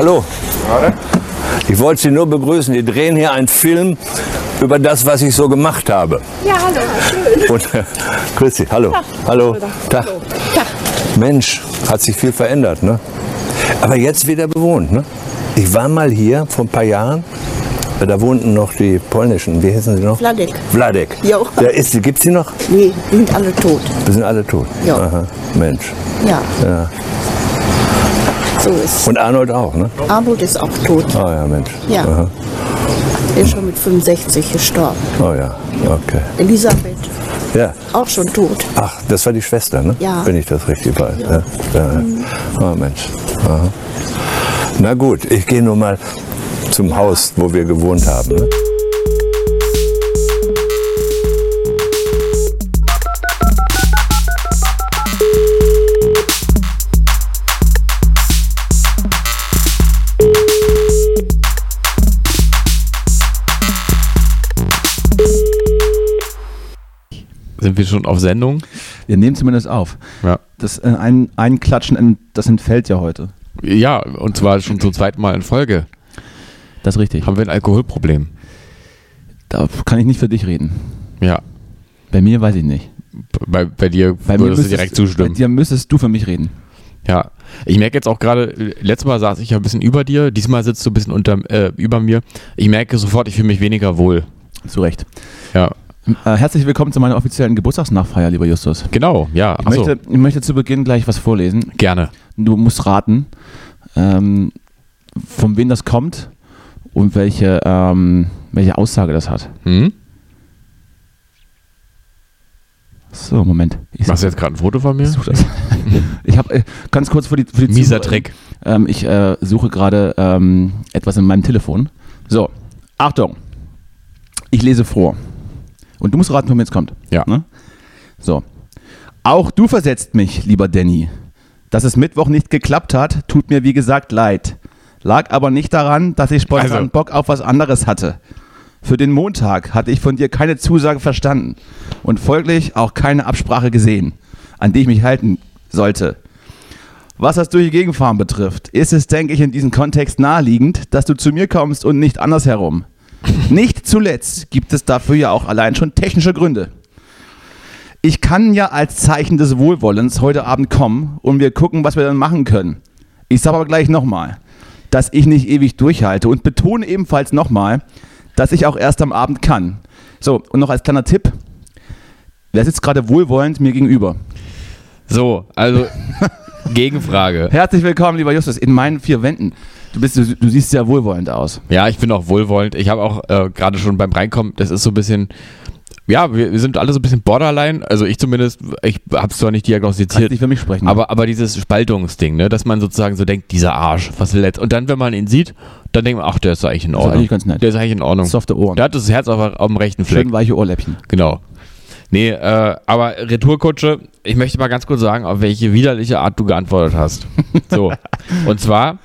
Hallo. Ich wollte Sie nur begrüßen. Wir drehen hier einen Film über das, was ich so gemacht habe. Ja, hallo. Schön. Und äh, grüß Sie. Hallo. Hallo. Tag. Tag. Mensch, hat sich viel verändert, ne? Aber jetzt wieder bewohnt, ne? Ich war mal hier vor ein paar Jahren. Da wohnten noch die polnischen, wie heißen sie noch? Wladek. Wladek. Jo. Der ist, gibt's die noch? Nee, die sind alle tot. Wir sind alle tot. Ja. Mensch. Ja, Ja. So ist Und Arnold auch, ne? Armut ist auch tot. Oh ja, Mensch. Ja. Aha. Er ist schon mit 65 gestorben. Oh ja, okay. Elisabeth, Ja. auch schon tot. Ach, das war die Schwester, ne? Ja. Wenn ich das richtig weiß. Ja. Ja. Oh Mensch. Aha. Na gut, ich gehe nur mal zum Haus, wo wir gewohnt haben. Ne? Sind wir schon auf Sendung? Wir nehmen zumindest auf. Ja. Das äh, ein, ein Klatschen, das entfällt ja heute. Ja, und zwar schon zum zweiten Mal in Folge. Das ist richtig. Haben wir ein Alkoholproblem? Da kann ich nicht für dich reden. Ja. Bei mir weiß ich nicht. Bei, bei dir Bei würdest du müsstest- direkt zustimmen. Bei dir müsstest du für mich reden. Ja. Ich merke jetzt auch gerade, letztes Mal saß ich ja ein bisschen über dir, diesmal sitzt du ein bisschen unter, äh, über mir. Ich merke sofort, ich fühle mich weniger wohl. Zu Recht. Ja. Äh, herzlich willkommen zu meiner offiziellen Geburtstagsnachfeier, lieber Justus. Genau, ja. Ich, Achso, möchte, ich möchte zu Beginn gleich was vorlesen. gerne. Du musst raten, ähm, von wem das kommt und welche, ähm, welche Aussage das hat. Hm? So, Moment. Ich Machst du jetzt gerade ein Foto von mir? das. Ich habe äh, ganz kurz für die, für die Mieser Trick. Ähm, ich äh, suche gerade ähm, etwas in meinem Telefon. So, Achtung. Ich lese vor. Und du musst raten, wem es kommt. Ja. Ne? So. Auch du versetzt mich, lieber Danny. Dass es Mittwoch nicht geklappt hat, tut mir wie gesagt leid. Lag aber nicht daran, dass ich spontan Also- Bock auf was anderes hatte. Für den Montag hatte ich von dir keine Zusage verstanden und folglich auch keine Absprache gesehen, an die ich mich halten sollte. Was das durch die Gegenfahren betrifft, ist es, denke ich, in diesem Kontext naheliegend, dass du zu mir kommst und nicht andersherum. Nicht zuletzt gibt es dafür ja auch allein schon technische Gründe. Ich kann ja als Zeichen des Wohlwollens heute Abend kommen und wir gucken, was wir dann machen können. Ich sage aber gleich nochmal, dass ich nicht ewig durchhalte und betone ebenfalls nochmal, dass ich auch erst am Abend kann. So, und noch als kleiner Tipp, wer sitzt gerade wohlwollend mir gegenüber? So, also Gegenfrage. Herzlich willkommen, lieber Justus, in meinen vier Wänden. Du, bist, du, du siehst sehr wohlwollend aus. Ja, ich bin auch wohlwollend. Ich habe auch äh, gerade schon beim Reinkommen, das ist so ein bisschen, ja, wir, wir sind alle so ein bisschen borderline. Also ich zumindest, ich habe es zwar nicht Kannst diagnostiziert, nicht für mich sprechen. aber, aber dieses Spaltungsding, ne, dass man sozusagen so denkt, dieser Arsch, was will jetzt? Und dann, wenn man ihn sieht, dann denkt man, ach, der ist eigentlich in Das ist Ordnung. eigentlich ganz nett. Der ist eigentlich in Ordnung. softe Ohren. Der hat das Herz auf, auf dem rechten Fleck. Schön weiche Ohrläppchen. Genau. Nee, äh, aber Retourkutsche, ich möchte mal ganz kurz sagen, auf welche widerliche Art du geantwortet hast. So. Und zwar,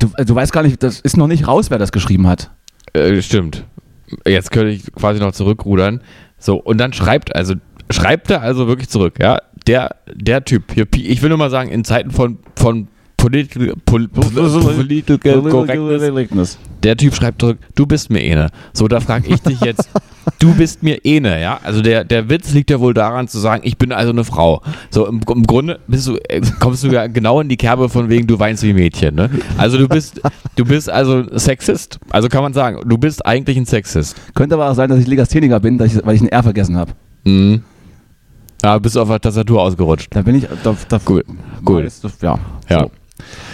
Du, äh, du weißt gar nicht, das ist noch nicht raus, wer das geschrieben hat. Äh, stimmt. Jetzt könnte ich quasi noch zurückrudern. So, und dann schreibt, also, schreibt er also wirklich zurück, ja? Der, der Typ hier, ich will nur mal sagen, in Zeiten von, von Political, Pol, Political Correctness, der Typ schreibt zurück, du bist mir Ene. So, da frage ich dich jetzt, du bist mir Ene, ja? Also der, der Witz liegt ja wohl daran zu sagen, ich bin also eine Frau. So, im, im Grunde du, äh, kommst du ja genau in die Kerbe von wegen, du weinst wie Mädchen, ne? Also du bist, du bist also Sexist. Also kann man sagen, du bist eigentlich ein Sexist. Könnte aber auch sein, dass ich Legastheniker bin, ich, weil ich ein R vergessen habe. Mhm. Ja, bist du auf der Tastatur ausgerutscht. Da bin ich. Da, da, Gut, gut. Das, ja. Ja. So.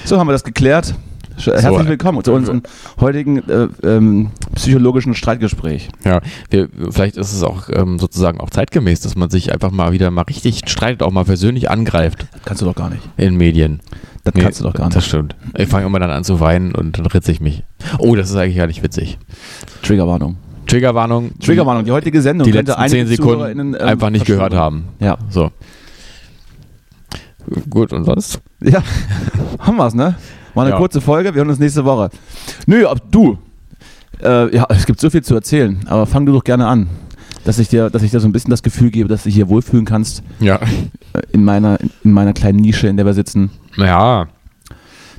So haben wir das geklärt. Herzlich äh, willkommen zu unserem heutigen äh, ähm, psychologischen Streitgespräch. Ja, wir, vielleicht ist es auch ähm, sozusagen auch zeitgemäß, dass man sich einfach mal wieder mal richtig streitet, auch mal persönlich angreift Kannst du doch gar nicht. in Medien. Das Nee, kannst du doch gar Das nicht. stimmt. Ich fange immer dann an zu weinen und dann ritze ich mich. Oh, das ist eigentlich gar nicht witzig. Triggerwarnung. Triggerwarnung. Triggerwarnung. Die heutige Sendung Die könnte letzten einige zehn Sekunden ähm, einfach nicht gehört haben. Ja. So. Gut, und sonst? Ja, haben wir's, ne? War eine Ja. kurze Folge, wir hören uns nächste Woche. Nö, ab du. Äh, ja, es gibt so viel zu erzählen, aber fang du doch gerne an. Dass ich dir, dass ich dir so ein bisschen das Gefühl gebe, dass du dich hier wohlfühlen kannst Ja. äh, in meiner, in meiner kleinen Nische, in der wir sitzen. Ja.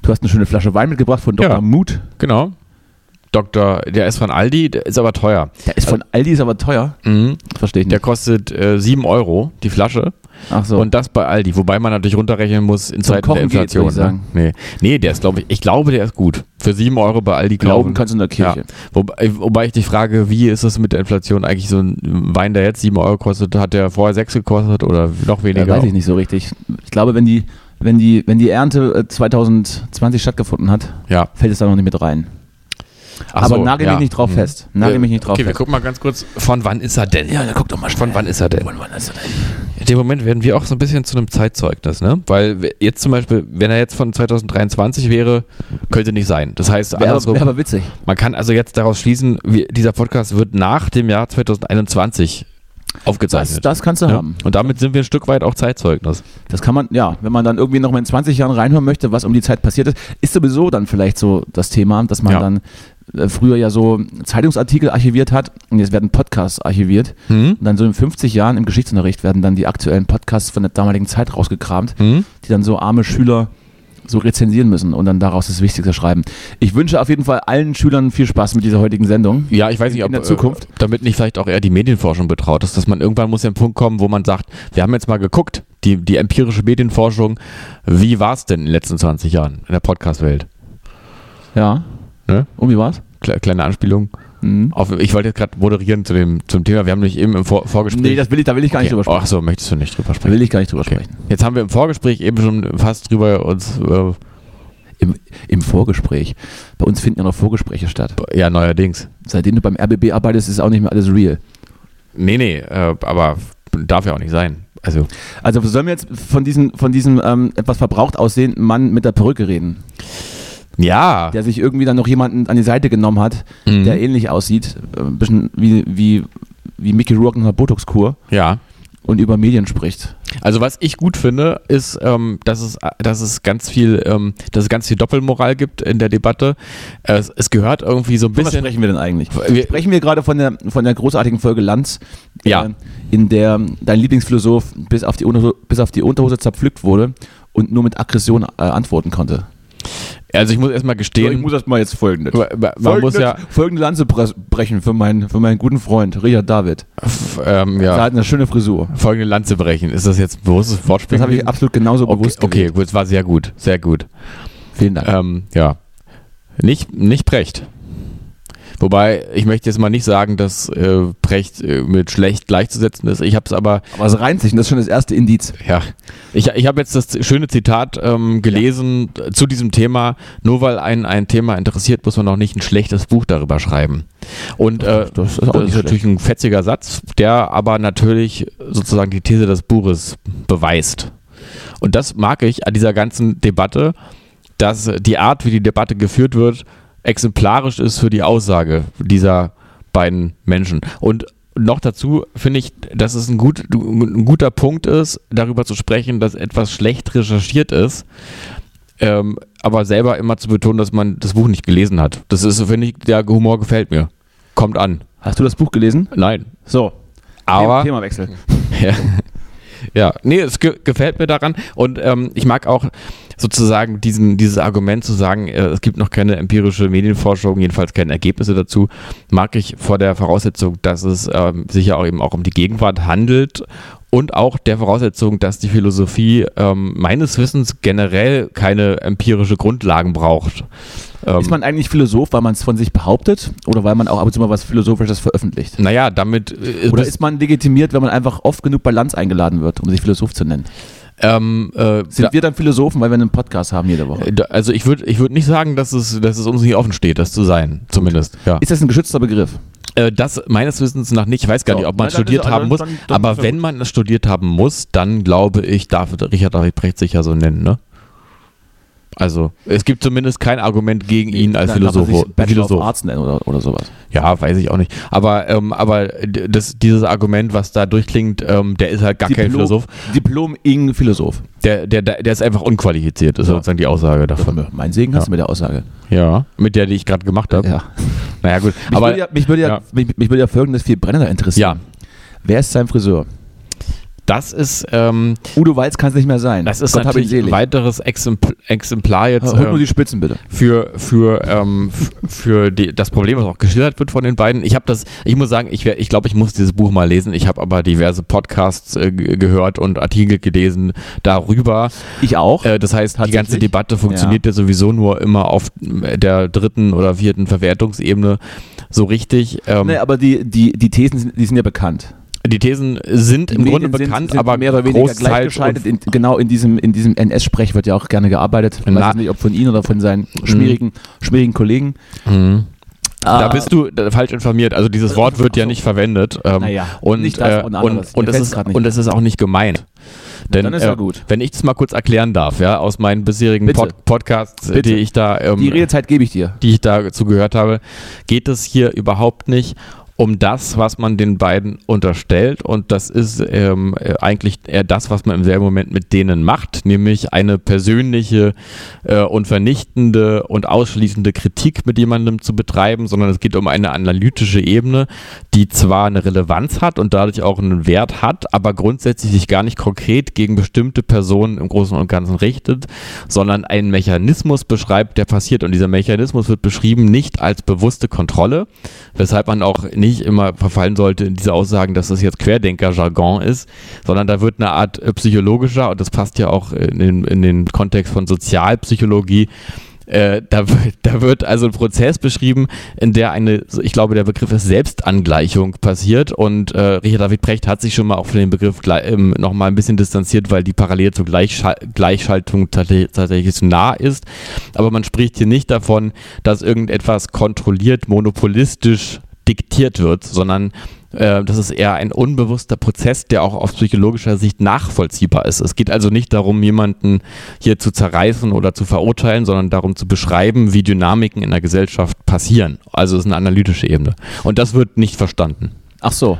Du hast eine schöne Flasche Wein mitgebracht von Dr. Ja. Mut. Genau. Dr. Der ist von Aldi, der ist aber teuer. Der ist von Aldi, ist aber teuer. Mhm. Verstehe ich Der nicht. kostet äh, 7 Euro, die Flasche. Ach so. Und das bei Aldi, wobei man natürlich runterrechnen muss in Zum Zeiten Kochen der Inflation. würd ich ne? nee. nee, der ist, glaube ich, ich glaube, der ist gut. Für 7 Euro bei Aldi Glauben kaufen. kannst du in der Kirche. Ja. Wobei, wobei ich dich frage, wie ist das mit der Inflation? Eigentlich so ein Wein, der jetzt 7 Euro kostet, hat der vorher 6 gekostet oder noch weniger? Ja, weiß ich nicht so richtig. Ich glaube, wenn die, wenn die, wenn die Ernte äh, 2020 stattgefunden hat, Ja. fällt es da noch nicht mit rein. Ach Aber so, nagel ja. mich nicht drauf Hm. fest. Nagel Äh, mich nicht drauf Okay, wir fest. gucken mal ganz kurz, von wann ist er denn? Ja, guck doch mal Von wann ist er denn? Von wann ist er denn? In dem Moment werden wir auch so ein bisschen zu einem Zeitzeugnis, ne? Weil wir- jetzt zum Beispiel, wenn er jetzt von 2023 wäre, könnte nicht sein. Das heißt, Wäre aber, andersrum, wär aber witzig. man kann also jetzt daraus schließen, wie, dieser Podcast wird nach dem Jahr 2021 Das, aufgezeichnet. das kannst du ja? haben. Und damit sind wir ein Stück weit auch Zeitzeugnis. Das kann man, ja, wenn man dann irgendwie noch mal in 20 Jahren reinhören möchte, was um die Zeit passiert ist, ist sowieso dann vielleicht so das Thema, dass man Ja. dann äh, früher ja so Zeitungsartikel archiviert hat und jetzt werden Podcasts archiviert. Hm? Und dann so in 50 Jahren im Geschichtsunterricht werden dann die aktuellen Podcasts von der damaligen Zeit rausgekramt, Hm? die dann so arme Schüler so rezensieren müssen und dann daraus das Wichtigste schreiben. Ich wünsche auf jeden Fall allen Schülern viel Spaß mit dieser heutigen Sendung. Ja, ich weiß nicht, In ob der Zukunft. Äh, damit nicht vielleicht auch eher die Medienforschung betraut ist, dass man irgendwann muss ja ein Punkt kommen, wo man sagt, wir haben jetzt mal geguckt, die, die empirische Medienforschung, wie war es denn in den letzten 20 Jahren in der Podcast-Welt? Ja. Ne? Und wie war's? Kle kleine Anspielung. Mhm. Auf, ich wollte jetzt gerade moderieren zu dem, zum Thema, wir haben nämlich eben im Vor Vorgespräch. Nee, das will ich, da will ich gar nicht okay. drüber sprechen. Ach so, möchtest du nicht drüber Da sprechen? will ich gar nicht drüber Okay. sprechen. Jetzt haben wir im Vorgespräch eben schon fast drüber uns, äh, Im, Im Vorgespräch. Bei uns finden ja noch Vorgespräche statt. ja, neuerdings. Seitdem du beim RBB arbeitest, ist auch nicht mehr alles real. Nee, nee, äh, aber darf ja auch nicht sein. Also, Also sollen wir jetzt von diesem, von diesem ähm, etwas verbraucht aussehenden Mann mit der Perücke reden, ja. der sich irgendwie dann noch jemanden an die Seite genommen hat, Mhm. der ähnlich aussieht, äh, ein bisschen wie, wie, wie Mickey Rourke in einer Botox-Kur ja. und über Medien spricht. Also was ich gut finde, ist, ähm, dass, es, dass es ganz viel, ähm, dass es ganz viel Doppelmoral gibt in der Debatte. Es, es gehört irgendwie so ein Von was bisschen. sprechen wir denn eigentlich? Wir- Sprechen wir gerade von der, von der großartigen Folge Lanz, Ja. äh, in der dein Lieblingsphilosoph bis auf die, Unter bis auf die Unterhose zerpflückt wurde und nur mit Aggression äh, antworten konnte. Also ich muss erstmal gestehen, erst mal jetzt folgendes. man, man muss ja, folgende Lanze bre- brechen für meinen, für meinen guten Freund Richard David. ähm, Er ja hat eine schöne Frisur. folgende Lanze brechen. Ist das jetzt ein bewusstes Wortspiel? Das habe ich absolut genauso okay, bewusst okay, gewählt. gut, es war sehr gut, sehr gut. Vielen Dank. Ähm, ja, nicht, nicht Precht. Wobei, ich möchte jetzt mal nicht sagen, dass äh, Precht äh, mit schlecht gleichzusetzen ist. Ich habe es aber Aber es reimt sich und das ist schon das erste Indiz. Ja, ich, ich habe jetzt das schöne Zitat ähm, gelesen äh, zu diesem Thema. Nur weil einen ein Thema interessiert, muss man noch nicht ein schlechtes Buch darüber schreiben. Und äh, Das ist das auch ist, natürlich ein fetziger Satz, der aber natürlich sozusagen die These des Buches beweist. Und das mag ich an dieser ganzen Debatte, dass die Art, wie die Debatte geführt wird, exemplarisch ist für die Aussage dieser beiden Menschen. Und noch dazu finde ich, dass es ein, gut, ein guter Punkt ist, darüber zu sprechen, dass etwas schlecht recherchiert ist, ähm, aber selber immer zu betonen, dass man das Buch nicht gelesen hat. Das ist, finde ich, der Humor gefällt mir. Kommt an. Hast du das Buch gelesen? Nein. So. Aber. Themawechsel. Ja. ja, nee, es ge gefällt mir daran. Und ähm, ich mag auch sozusagen diesen, dieses Argument zu sagen, äh, es gibt noch keine empirische Medienforschung, jedenfalls keine Ergebnisse dazu, mag ich vor der Voraussetzung, dass es ähm, sich ja auch eben auch um die Gegenwart handelt und auch der Voraussetzung, dass die Philosophie ähm, meines Wissens generell keine empirische Grundlagen braucht. Ähm, Ist man eigentlich Philosoph, weil man es von sich behauptet oder weil man auch ab und zu mal was Philosophisches veröffentlicht? naja, damit äh, Oder ist man legitimiert, wenn man einfach oft genug bei Lanz eingeladen wird, um sich Philosoph zu nennen? Ähm, äh, Sind da- wir dann Philosophen, weil wir einen Podcast haben jede Woche? Da- Also ich würde ich würd nicht sagen, dass es, dass es uns nicht offen steht, das zu sein, zumindest. Ja. Ist das ein geschützter Begriff? Äh, das meines Wissens nach nicht. Ich weiß gar So, nicht, ob man dann studiert ist- haben muss. dann- dann aber wenn man es studiert haben muss, dann glaube ich, darf Richard David Brecht sich ja so nennen, ne? Also, es gibt zumindest kein Argument gegen ihn als Philosoph. Philosoph. Arts nennen oder, oder sowas. Ja, weiß ich auch nicht. Aber, ähm, aber das, dieses Argument, was da durchklingt, ähm, der ist halt gar kein Philosoph. Diplom-Ing-Philosoph. Der, der, der der ist einfach unqualifiziert, ist Ja. sozusagen die Aussage davon. Mein Segen hast Ja. du mit der Aussage. Ja, mit der, die ich gerade gemacht habe. Ja. Naja, gut. Mich, aber würde ja, mich, würde ja, ja. Mich, mich würde ja folgendes viel brennender interessieren. ja, Wer ist sein Friseur? Das ist, ähm, Udo Walz kann es nicht mehr sein. das ist Gott natürlich ein weiteres Exempl Exemplar jetzt Holt nur ähm, die Spitzen bitte. für, für, ähm, für die, das Problem, was auch geschildert wird von den beiden. Ich habe das, ich muss sagen, ich, ich glaube, ich muss dieses Buch mal lesen. Ich habe aber diverse Podcasts äh, ge- gehört und Artikel gelesen darüber. Ich auch. Äh, das heißt, die ganze? Debatte funktioniert ja. sowieso nur immer auf der dritten oder vierten Verwertungsebene so richtig. Ähm, nee, aber die, die, die Thesen die sind ja bekannt. Die Thesen sind im Grunde Medien bekannt, sind, sind aber mehr oder weniger gleichgeschaltet. In, genau in diesem, in diesem NS-Sprech wird ja auch gerne gearbeitet. Ich weiß nicht, ob von Ihnen oder von seinen schmierigen, schmierigen Kollegen. Mhm. Da Ah, bist du äh, falsch informiert. Also dieses Wort wird ja nicht verwendet. Ähm, Naja, und, nicht das äh, und und, anderes. und, Mir es ist, und es ist auch nicht gemeint. Denn, dann ist ja gut. Wenn ich das mal kurz erklären darf, ja, aus meinen bisherigen. Pod Podcasts, Bitte. die ich da ähm, die Redezeit gebe ich dir. die ich dazu gehört habe, geht es hier überhaupt nicht um das, was man den beiden unterstellt. Und das ist ähm, äh, eigentlich eher das, was man im selben Moment mit denen macht, nämlich eine persönliche äh, und vernichtende und ausschließende Kritik mit jemandem zu betreiben, sondern es geht um eine analytische Ebene, die zwar eine Relevanz hat und dadurch auch einen Wert hat, aber grundsätzlich sich gar nicht konkret gegen bestimmte Personen im Großen und Ganzen richtet, sondern einen Mechanismus beschreibt, der passiert. Und dieser Mechanismus wird beschrieben nicht als bewusste Kontrolle, weshalb man auch nicht immer verfallen sollte in diese Aussagen, dass das jetzt Querdenker-Jargon ist, sondern da wird eine Art äh, psychologischer, und das passt ja auch in den, in den Kontext von Sozialpsychologie, äh, da, wird- da wird also ein Prozess beschrieben, in der eine, ich glaube, der Begriff ist Selbstangleichung passiert und äh, Richard David Precht hat sich schon mal auch von dem Begriff ähm, noch mal ein bisschen distanziert, weil die Parallele zur Gleichschal Gleichschaltung tatsächlich so nah ist. Aber man spricht hier nicht davon, dass irgendetwas kontrolliert, monopolistisch diktiert wird, sondern äh, das ist eher ein unbewusster Prozess, der auch aus psychologischer Sicht nachvollziehbar ist. Es geht also nicht darum, jemanden hier zu zerreißen oder zu verurteilen, sondern darum zu beschreiben, wie Dynamiken in der Gesellschaft passieren. Also es ist eine analytische Ebene. Und das wird nicht verstanden. Ach so.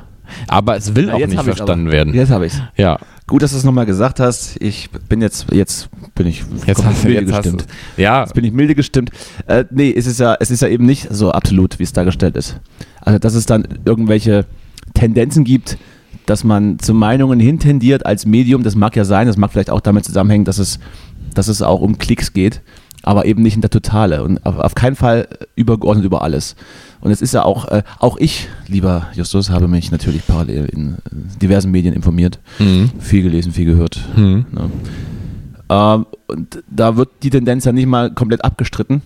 Aber es will Na, auch nicht verstanden werden. Jetzt habe ich es. Ja, Gut, dass du es nochmal gesagt hast. Ich bin jetzt, jetzt bin ich jetzt hast milde jetzt gestimmt. Ja, Jetzt bin ich milde gestimmt. Äh, nee, es ist, ja, es ist ja eben nicht so absolut, wie es dargestellt ist. Also, dass es dann irgendwelche Tendenzen gibt, dass man zu Meinungen hintendiert als Medium, das mag ja sein, das mag vielleicht auch damit zusammenhängen, dass es, dass es auch um Klicks geht, aber eben nicht in der Totale und auf, auf keinen Fall übergeordnet über alles. Und es ist ja auch, äh, auch ich, lieber Justus, habe mich natürlich parallel in äh, diversen Medien informiert, Mhm. viel gelesen, viel gehört. Mhm. Ne? Ähm, und da wird die Tendenz ja nicht mal komplett abgestritten,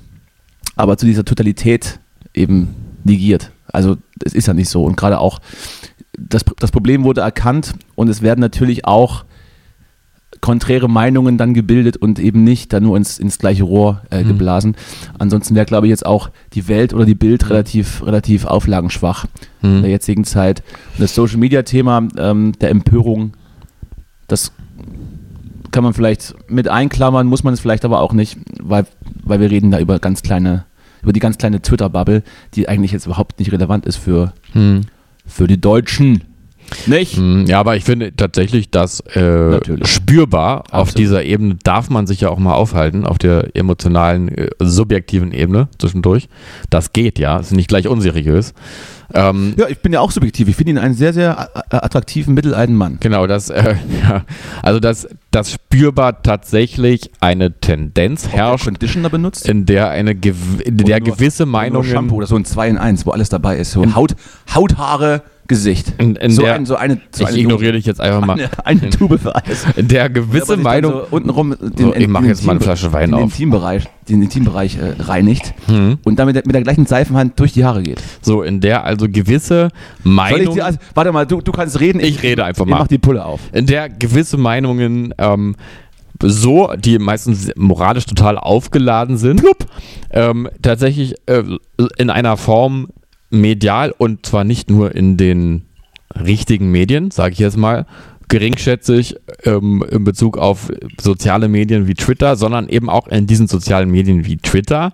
aber zu dieser Totalität eben negiert. Also es ist ja nicht so. Und gerade auch das, das Problem wurde erkannt und es werden natürlich auch konträre Meinungen dann gebildet und eben nicht dann nur ins, ins gleiche Rohr äh, geblasen. Ansonsten wäre, glaube ich, jetzt auch die Welt oder die Bild relativ, relativ auflagenschwach in der jetzigen Zeit. Und das Social Media Thema ähm, der Empörung, das kann man vielleicht mit einklammern, muss man es vielleicht aber auch nicht, weil, weil wir reden da über ganz kleine, über die ganz kleine Twitter-Bubble, die eigentlich jetzt überhaupt nicht relevant ist für, Mhm. für die Deutschen. Nicht? Mm, Ja, aber ich finde tatsächlich, dass äh, spürbar auf Absolut. dieser Ebene darf man sich ja auch mal aufhalten, auf der emotionalen, äh, subjektiven Ebene zwischendurch. Das geht ja, ist nicht gleich unseriös. Ähm, Ja, ich bin ja auch subjektiv. Ich finde ihn einen sehr, sehr äh, attraktiven mittelalten Mann. Genau, das, äh, ja, also dass, dass spürbar tatsächlich eine Tendenz herrscht, Conditioner benutzt? in der eine gew in der nur- gewisse nur Shampoo oder so ein 2 in 1, wo alles dabei ist. So Haut, Haut, Haare, Gesicht. in, in so, der ein, so eine, so ich ignoriere dich jetzt einfach mal. Eine, eine Tube für alles. In der gewisse Meinung So untenrum den, So, ich mach den jetzt mal eine Flasche Wein den auf. Intimbereich, den Intimbereich äh, reinigt Hm. und dann mit der, gleichen Seifenhand durch die Haare geht. so in der also gewisse Soll ich Meinungen dir, also, warte mal, du, du kannst reden. Ich rede einfach ich mal. mach die Pulle auf. in der gewisse Meinungen ähm, so, die meistens moralisch total aufgeladen sind, ähm, tatsächlich äh, in einer Form medial und zwar nicht nur in den richtigen Medien, sage ich jetzt mal, geringschätzig ähm, in Bezug auf soziale Medien wie Twitter, sondern eben auch in diesen sozialen Medien wie Twitter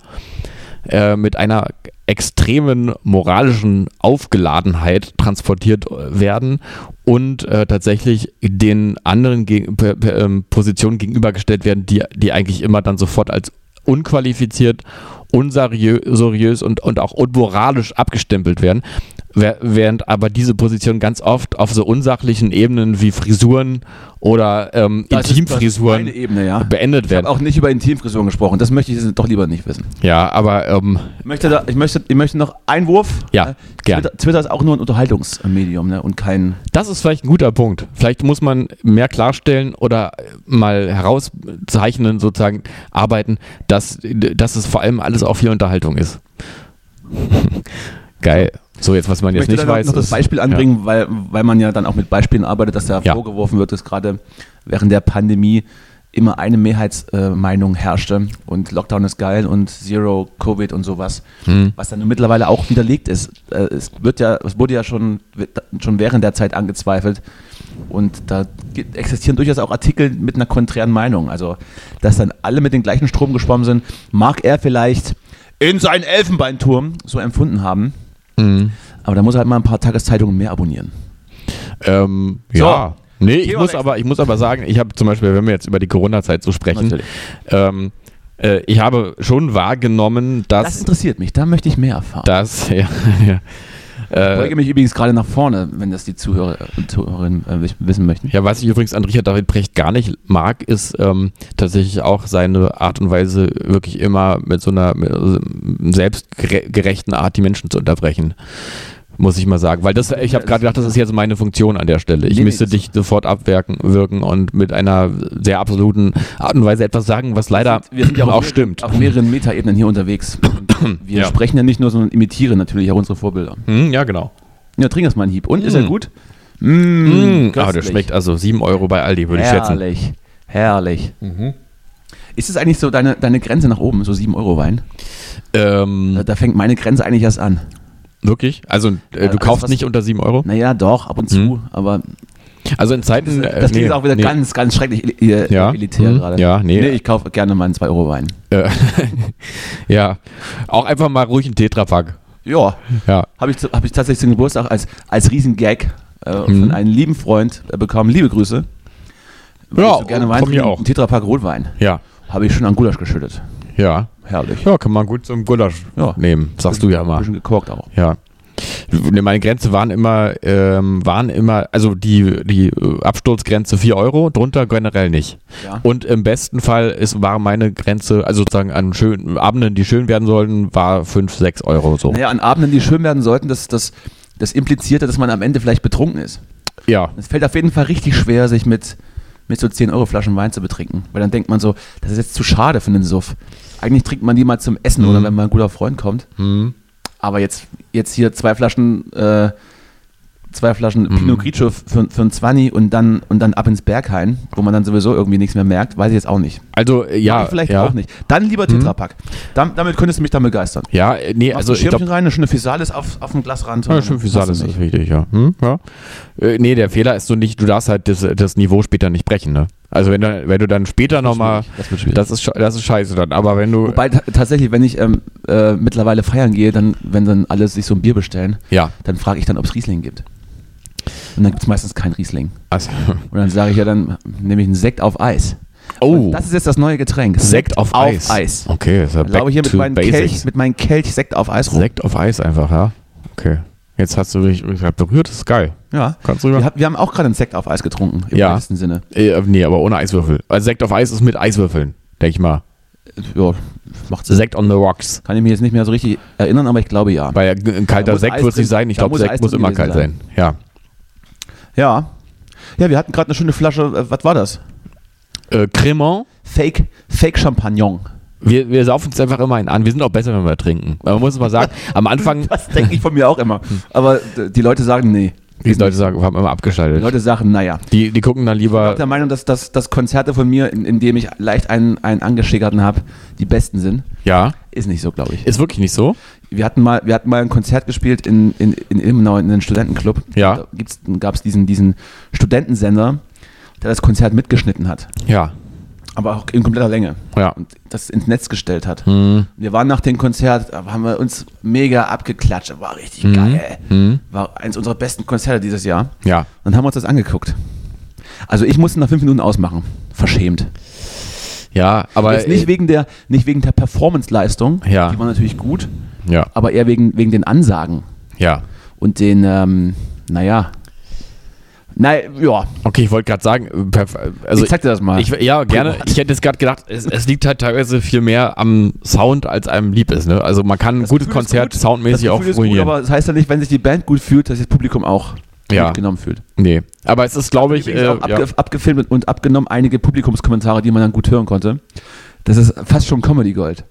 äh, mit einer extremen moralischen Aufgeladenheit transportiert werden und äh, tatsächlich den anderen geg ähm, Positionen gegenübergestellt werden, die, die eigentlich immer dann sofort als unqualifiziert, unseriös seriös und, und auch unmoralisch abgestempelt werden. Während aber diese Position ganz oft auf so unsachlichen Ebenen wie Frisuren oder ähm, Das ist- ist Intimfrisuren meine Ebene, ja. beendet Ich habe werden. auch nicht über Intimfrisuren gesprochen. Das möchte ich doch lieber nicht wissen. Ja, aber ähm, Ich möchte, da, ich möchte, ich möchte noch Einwurf. Ja, Äh. Twitter, Twitter ist auch nur ein Unterhaltungsmedium ne? und kein. das ist vielleicht ein guter Punkt. Vielleicht muss man mehr klarstellen oder mal herauszeichnen, sozusagen arbeiten, dass, dass es vor allem alles auch viel Unterhaltung ist. Geil. So, jetzt, was man Ich jetzt nicht weiß. noch das Beispiel anbringen, weil, weil man ja dann auch mit Beispielen arbeitet, dass da Ja. vorgeworfen wird, dass gerade während der Pandemie immer eine Mehrheitsmeinung herrschte und Lockdown ist geil und Zero Covid und sowas, Hm. was dann mittlerweile auch widerlegt ist. Äh, Es wird ja, es wurde ja schon, schon während der Zeit angezweifelt und da existieren durchaus auch Artikel mit einer konträren Meinung. Also, dass dann alle mit dem gleichen Strom geschwommen sind, mag er vielleicht in seinen Elfenbeinturm so empfunden haben. Mhm. Aber da muss er halt mal ein paar Tageszeitungen mehr abonnieren. Ähm, So. ja. Nee, ich muss, aber, ich muss aber sagen, ich habe zum Beispiel, wenn wir jetzt über die Corona-Zeit so sprechen, ähm, äh, ich habe schon wahrgenommen, Das dass, interessiert mich, da möchte ich mehr erfahren. dass, ja, ja, Ich beuge äh, mich übrigens gerade nach vorne, wenn das die Zuhörer und Zuhörerinnen äh, wiss- wissen möchten. ja, was ich übrigens an Richard David Brecht gar nicht mag, ist ähm, tatsächlich auch seine Art und Weise, wirklich immer mit so einer mit, so einem selbstgerechten Art die Menschen zu unterbrechen. Muss ich mal sagen. Weil das, ich habe gerade gedacht, das ist jetzt meine Funktion an der Stelle. Ich Nee, nee, müsste das- dich sofort abwirken wirken und mit einer sehr absoluten Art und Weise etwas sagen, was leider Wir sind ja auch auf stimmt. Auf mehreren Metaebenen hier unterwegs. Und wir Ja. sprechen ja nicht nur, sondern imitieren natürlich auch unsere Vorbilder. Hm, ja, genau. Ja, trink erst mal einen Hieb. Und, ist er Mm. gut? Mmh, Mmh, aber der schmeckt also 7 Euro bei Aldi, würde ich schätzen. Herrlich, herrlich. Mhm. Ist es eigentlich so deine, deine Grenze nach oben, so 7 Euro Wein? Ähm, Da, da fängt meine Grenze eigentlich erst an. Wirklich? Also äh, du alles, kaufst was- nicht unter 7 Euro? Naja, doch, ab und zu, Mhm. aber Also in Zeiten. äh, das klingt nee, auch wieder nee. ganz, ganz schrecklich el- Ja. elitär Mhm. gerade. Ja, nee. ich kaufe gerne mal einen 2 Euro Wein. Äh, ja, auch einfach mal ruhig einen Tetrapack. Ja, Ja. habe ich, hab ich tatsächlich zum Geburtstag als, als Riesengag äh, Mhm. von einem lieben Freund äh, bekommen. Liebe Grüße. Ja, du gerne Wein von mir auch. Ein Tetrapack Rotwein. Ja. Habe ich schon an Gulasch geschüttet. Ja. Herrlich. Ja, kann man gut zum Gulasch Ja. nehmen, sagst du ja Ein mal. bisschen gekorkt auch. Ja. Ne, Meine Grenze waren immer, ähm, waren immer, also die, die äh, Absturzgrenze 4 Euro, drunter generell nicht. Ja. Und im besten Fall ist, war meine Grenze, also sozusagen an schönen Abenden, die schön werden sollten, war 5, 6 Euro so. Naja, an Abenden, die schön werden sollten, das, das, das implizierte, dass man am Ende vielleicht betrunken ist. Ja. Es fällt auf jeden Fall richtig schwer, sich mit, mit so 10 Euro Flaschen Wein zu betrinken. Weil dann denkt man so, das ist jetzt zu schade für einen Suff. Eigentlich trinkt man die mal zum Essen Mhm. oder wenn mal ein guter Freund kommt. Hm. Aber jetzt, jetzt hier zwei Flaschen, äh, zwei Flaschen Mhm. Pinot Grigio für, für ein 20 und dann, und dann ab ins Berghain, wo man dann sowieso irgendwie nichts mehr merkt, weiß ich jetzt auch nicht. Also, ja. Vielleicht ja. auch nicht. Dann lieber Tetrapack. Dam, damit könntest du mich dann begeistern. Ja, nee, Also also ein Schirmchen glaube, rein, eine schöne Physalis auf, auf dem Glasrand. Ja, und schön dann viel Salz hast ist wichtig, ja. Hm, ja. Äh, nee, der Fehler ist so nicht, du darfst halt das, das Niveau später nicht brechen, ne? Also wenn du, wenn du dann später nochmal, das wird schwierig. das ist, das ist scheiße dann, aber wenn du, Wobei ta- tatsächlich, wenn ich ähm, äh, mittlerweile feiern gehe, dann, wenn dann alle sich so ein Bier bestellen, ja, dann frage ich dann, ob es Riesling gibt. Und dann gibt es meistens kein Riesling. also, Und dann sage ich ja, dann nehme ich einen Sekt auf Eis. oh, Und das ist jetzt das neue Getränk. Sekt auf, Eis. Eis. Okay, ist ja laufe ich hier mit meinem. Kelch, mit meinem Kelch Sekt auf Eis rum. Sekt auf Eis einfach, ja. Okay. Jetzt hast du dich ich hab berührt, das ist geil. Ja. Kannst du Wir, wir haben auch gerade einen Sekt auf Eis getrunken, im Ja. weitesten Sinne. Äh, nee, aber ohne Eiswürfel. Also Sekt auf Eis ist mit Eiswürfeln, denke ich mal. Ja, macht Sinn. Sekt on the rocks. Kann ich mich jetzt nicht mehr so richtig erinnern, aber ich glaube ja. Weil ein kalter Da Sekt wird es nicht sein. Ich glaube, Sekt Eis muss immer kalt sein. Ja. Ja. Ja, wir hatten gerade eine schöne Flasche, äh, was war das? Äh, Cremant. Fake, Fake Champagnon. Wir, wir saufen uns einfach immer einen an. Wir sind auch besser, wenn wir trinken. Man muss mal sagen, am Anfang, Das denke ich von mir auch immer. Aber die Leute sagen, nee. die Leute sagen, wir haben immer Die abgeschaltet. Leute sagen, naja. Die, die gucken dann Ich bin lieber. auch der Meinung, dass, dass, dass Konzerte von mir, in, in dem ich leicht einen, einen angeschickerten habe, die besten sind. Ja, Ist nicht so, glaube ich. ist wirklich nicht so. Wir hatten mal, wir hatten mal ein Konzert gespielt in, in, in Ilmenau in einem Studentenclub. Ja. Da gab es diesen, diesen Studentensender, der das Konzert mitgeschnitten hat. Ja. Aber auch in kompletter Länge. Ja. Und das ins Netz gestellt hat. Hm. Wir waren nach dem Konzert, da haben wir uns mega abgeklatscht. War richtig Mhm. geil. Hm. War eins unserer besten Konzerte dieses Jahr. Ja. Dann haben wir uns das angeguckt. Also ich musste nach fünf Minuten ausmachen. Verschämt. Ja, aber. Jetzt nicht wegen der, nicht wegen der Performance-Leistung, Ja. die war natürlich gut, ja. aber eher wegen, wegen den Ansagen. Ja. und den, ähm, naja, Nein, ja. Okay, ich wollte gerade sagen, also ich zeig dir das mal. Ich, ja, gerne. Ich hätte jetzt gerade gedacht, es, es liegt halt teilweise viel mehr am Sound, als einem lieb ist. Ne? Also man kann ein gutes Gefühl Konzert gut. soundmäßig auch ist gut, ruinieren. aber das heißt ja nicht, wenn sich die Band gut fühlt, dass sich das Publikum auch Ja. mitgenommen fühlt. nee, aber es ist, glaube ich, Übrigens äh, ja. abge abgefilmt und abgenommen einige Publikumskommentare, die man dann gut hören konnte. Das ist fast schon Comedy Gold.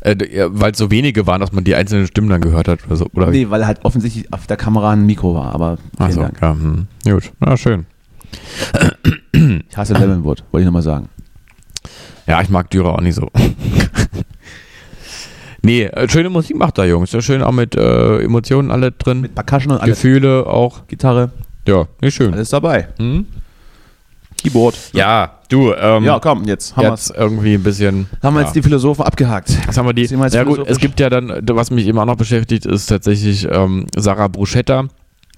Äh, weil es so wenige waren, dass man die einzelnen Stimmen dann gehört hat oder so. Oder? Nee, weil halt offensichtlich auf der Kamera ein Mikro war, aber vielen Achso, Dank. ja, hm. gut. Na, schön. Ich hasse Lemonwood, wollte ich nochmal sagen. Ja, ich mag Dürer auch nicht so. nee, äh, schöne Musik macht da, Jungs. Ja, schön auch mit äh, Emotionen alle drin. Mit Percussion und alles, Gefühle auch. Gitarre, Ja, nicht schön. alles dabei. Hm? Keyboard. Ja, du, ähm, Ja, komm, jetzt haben, jetzt irgendwie ein bisschen. haben wir ja. jetzt die Philosophen abgehakt. Jetzt haben wir die. Wir Ja gut, es gibt ja dann, was mich immer auch noch beschäftigt, ist tatsächlich ähm, Sarah Bruschetta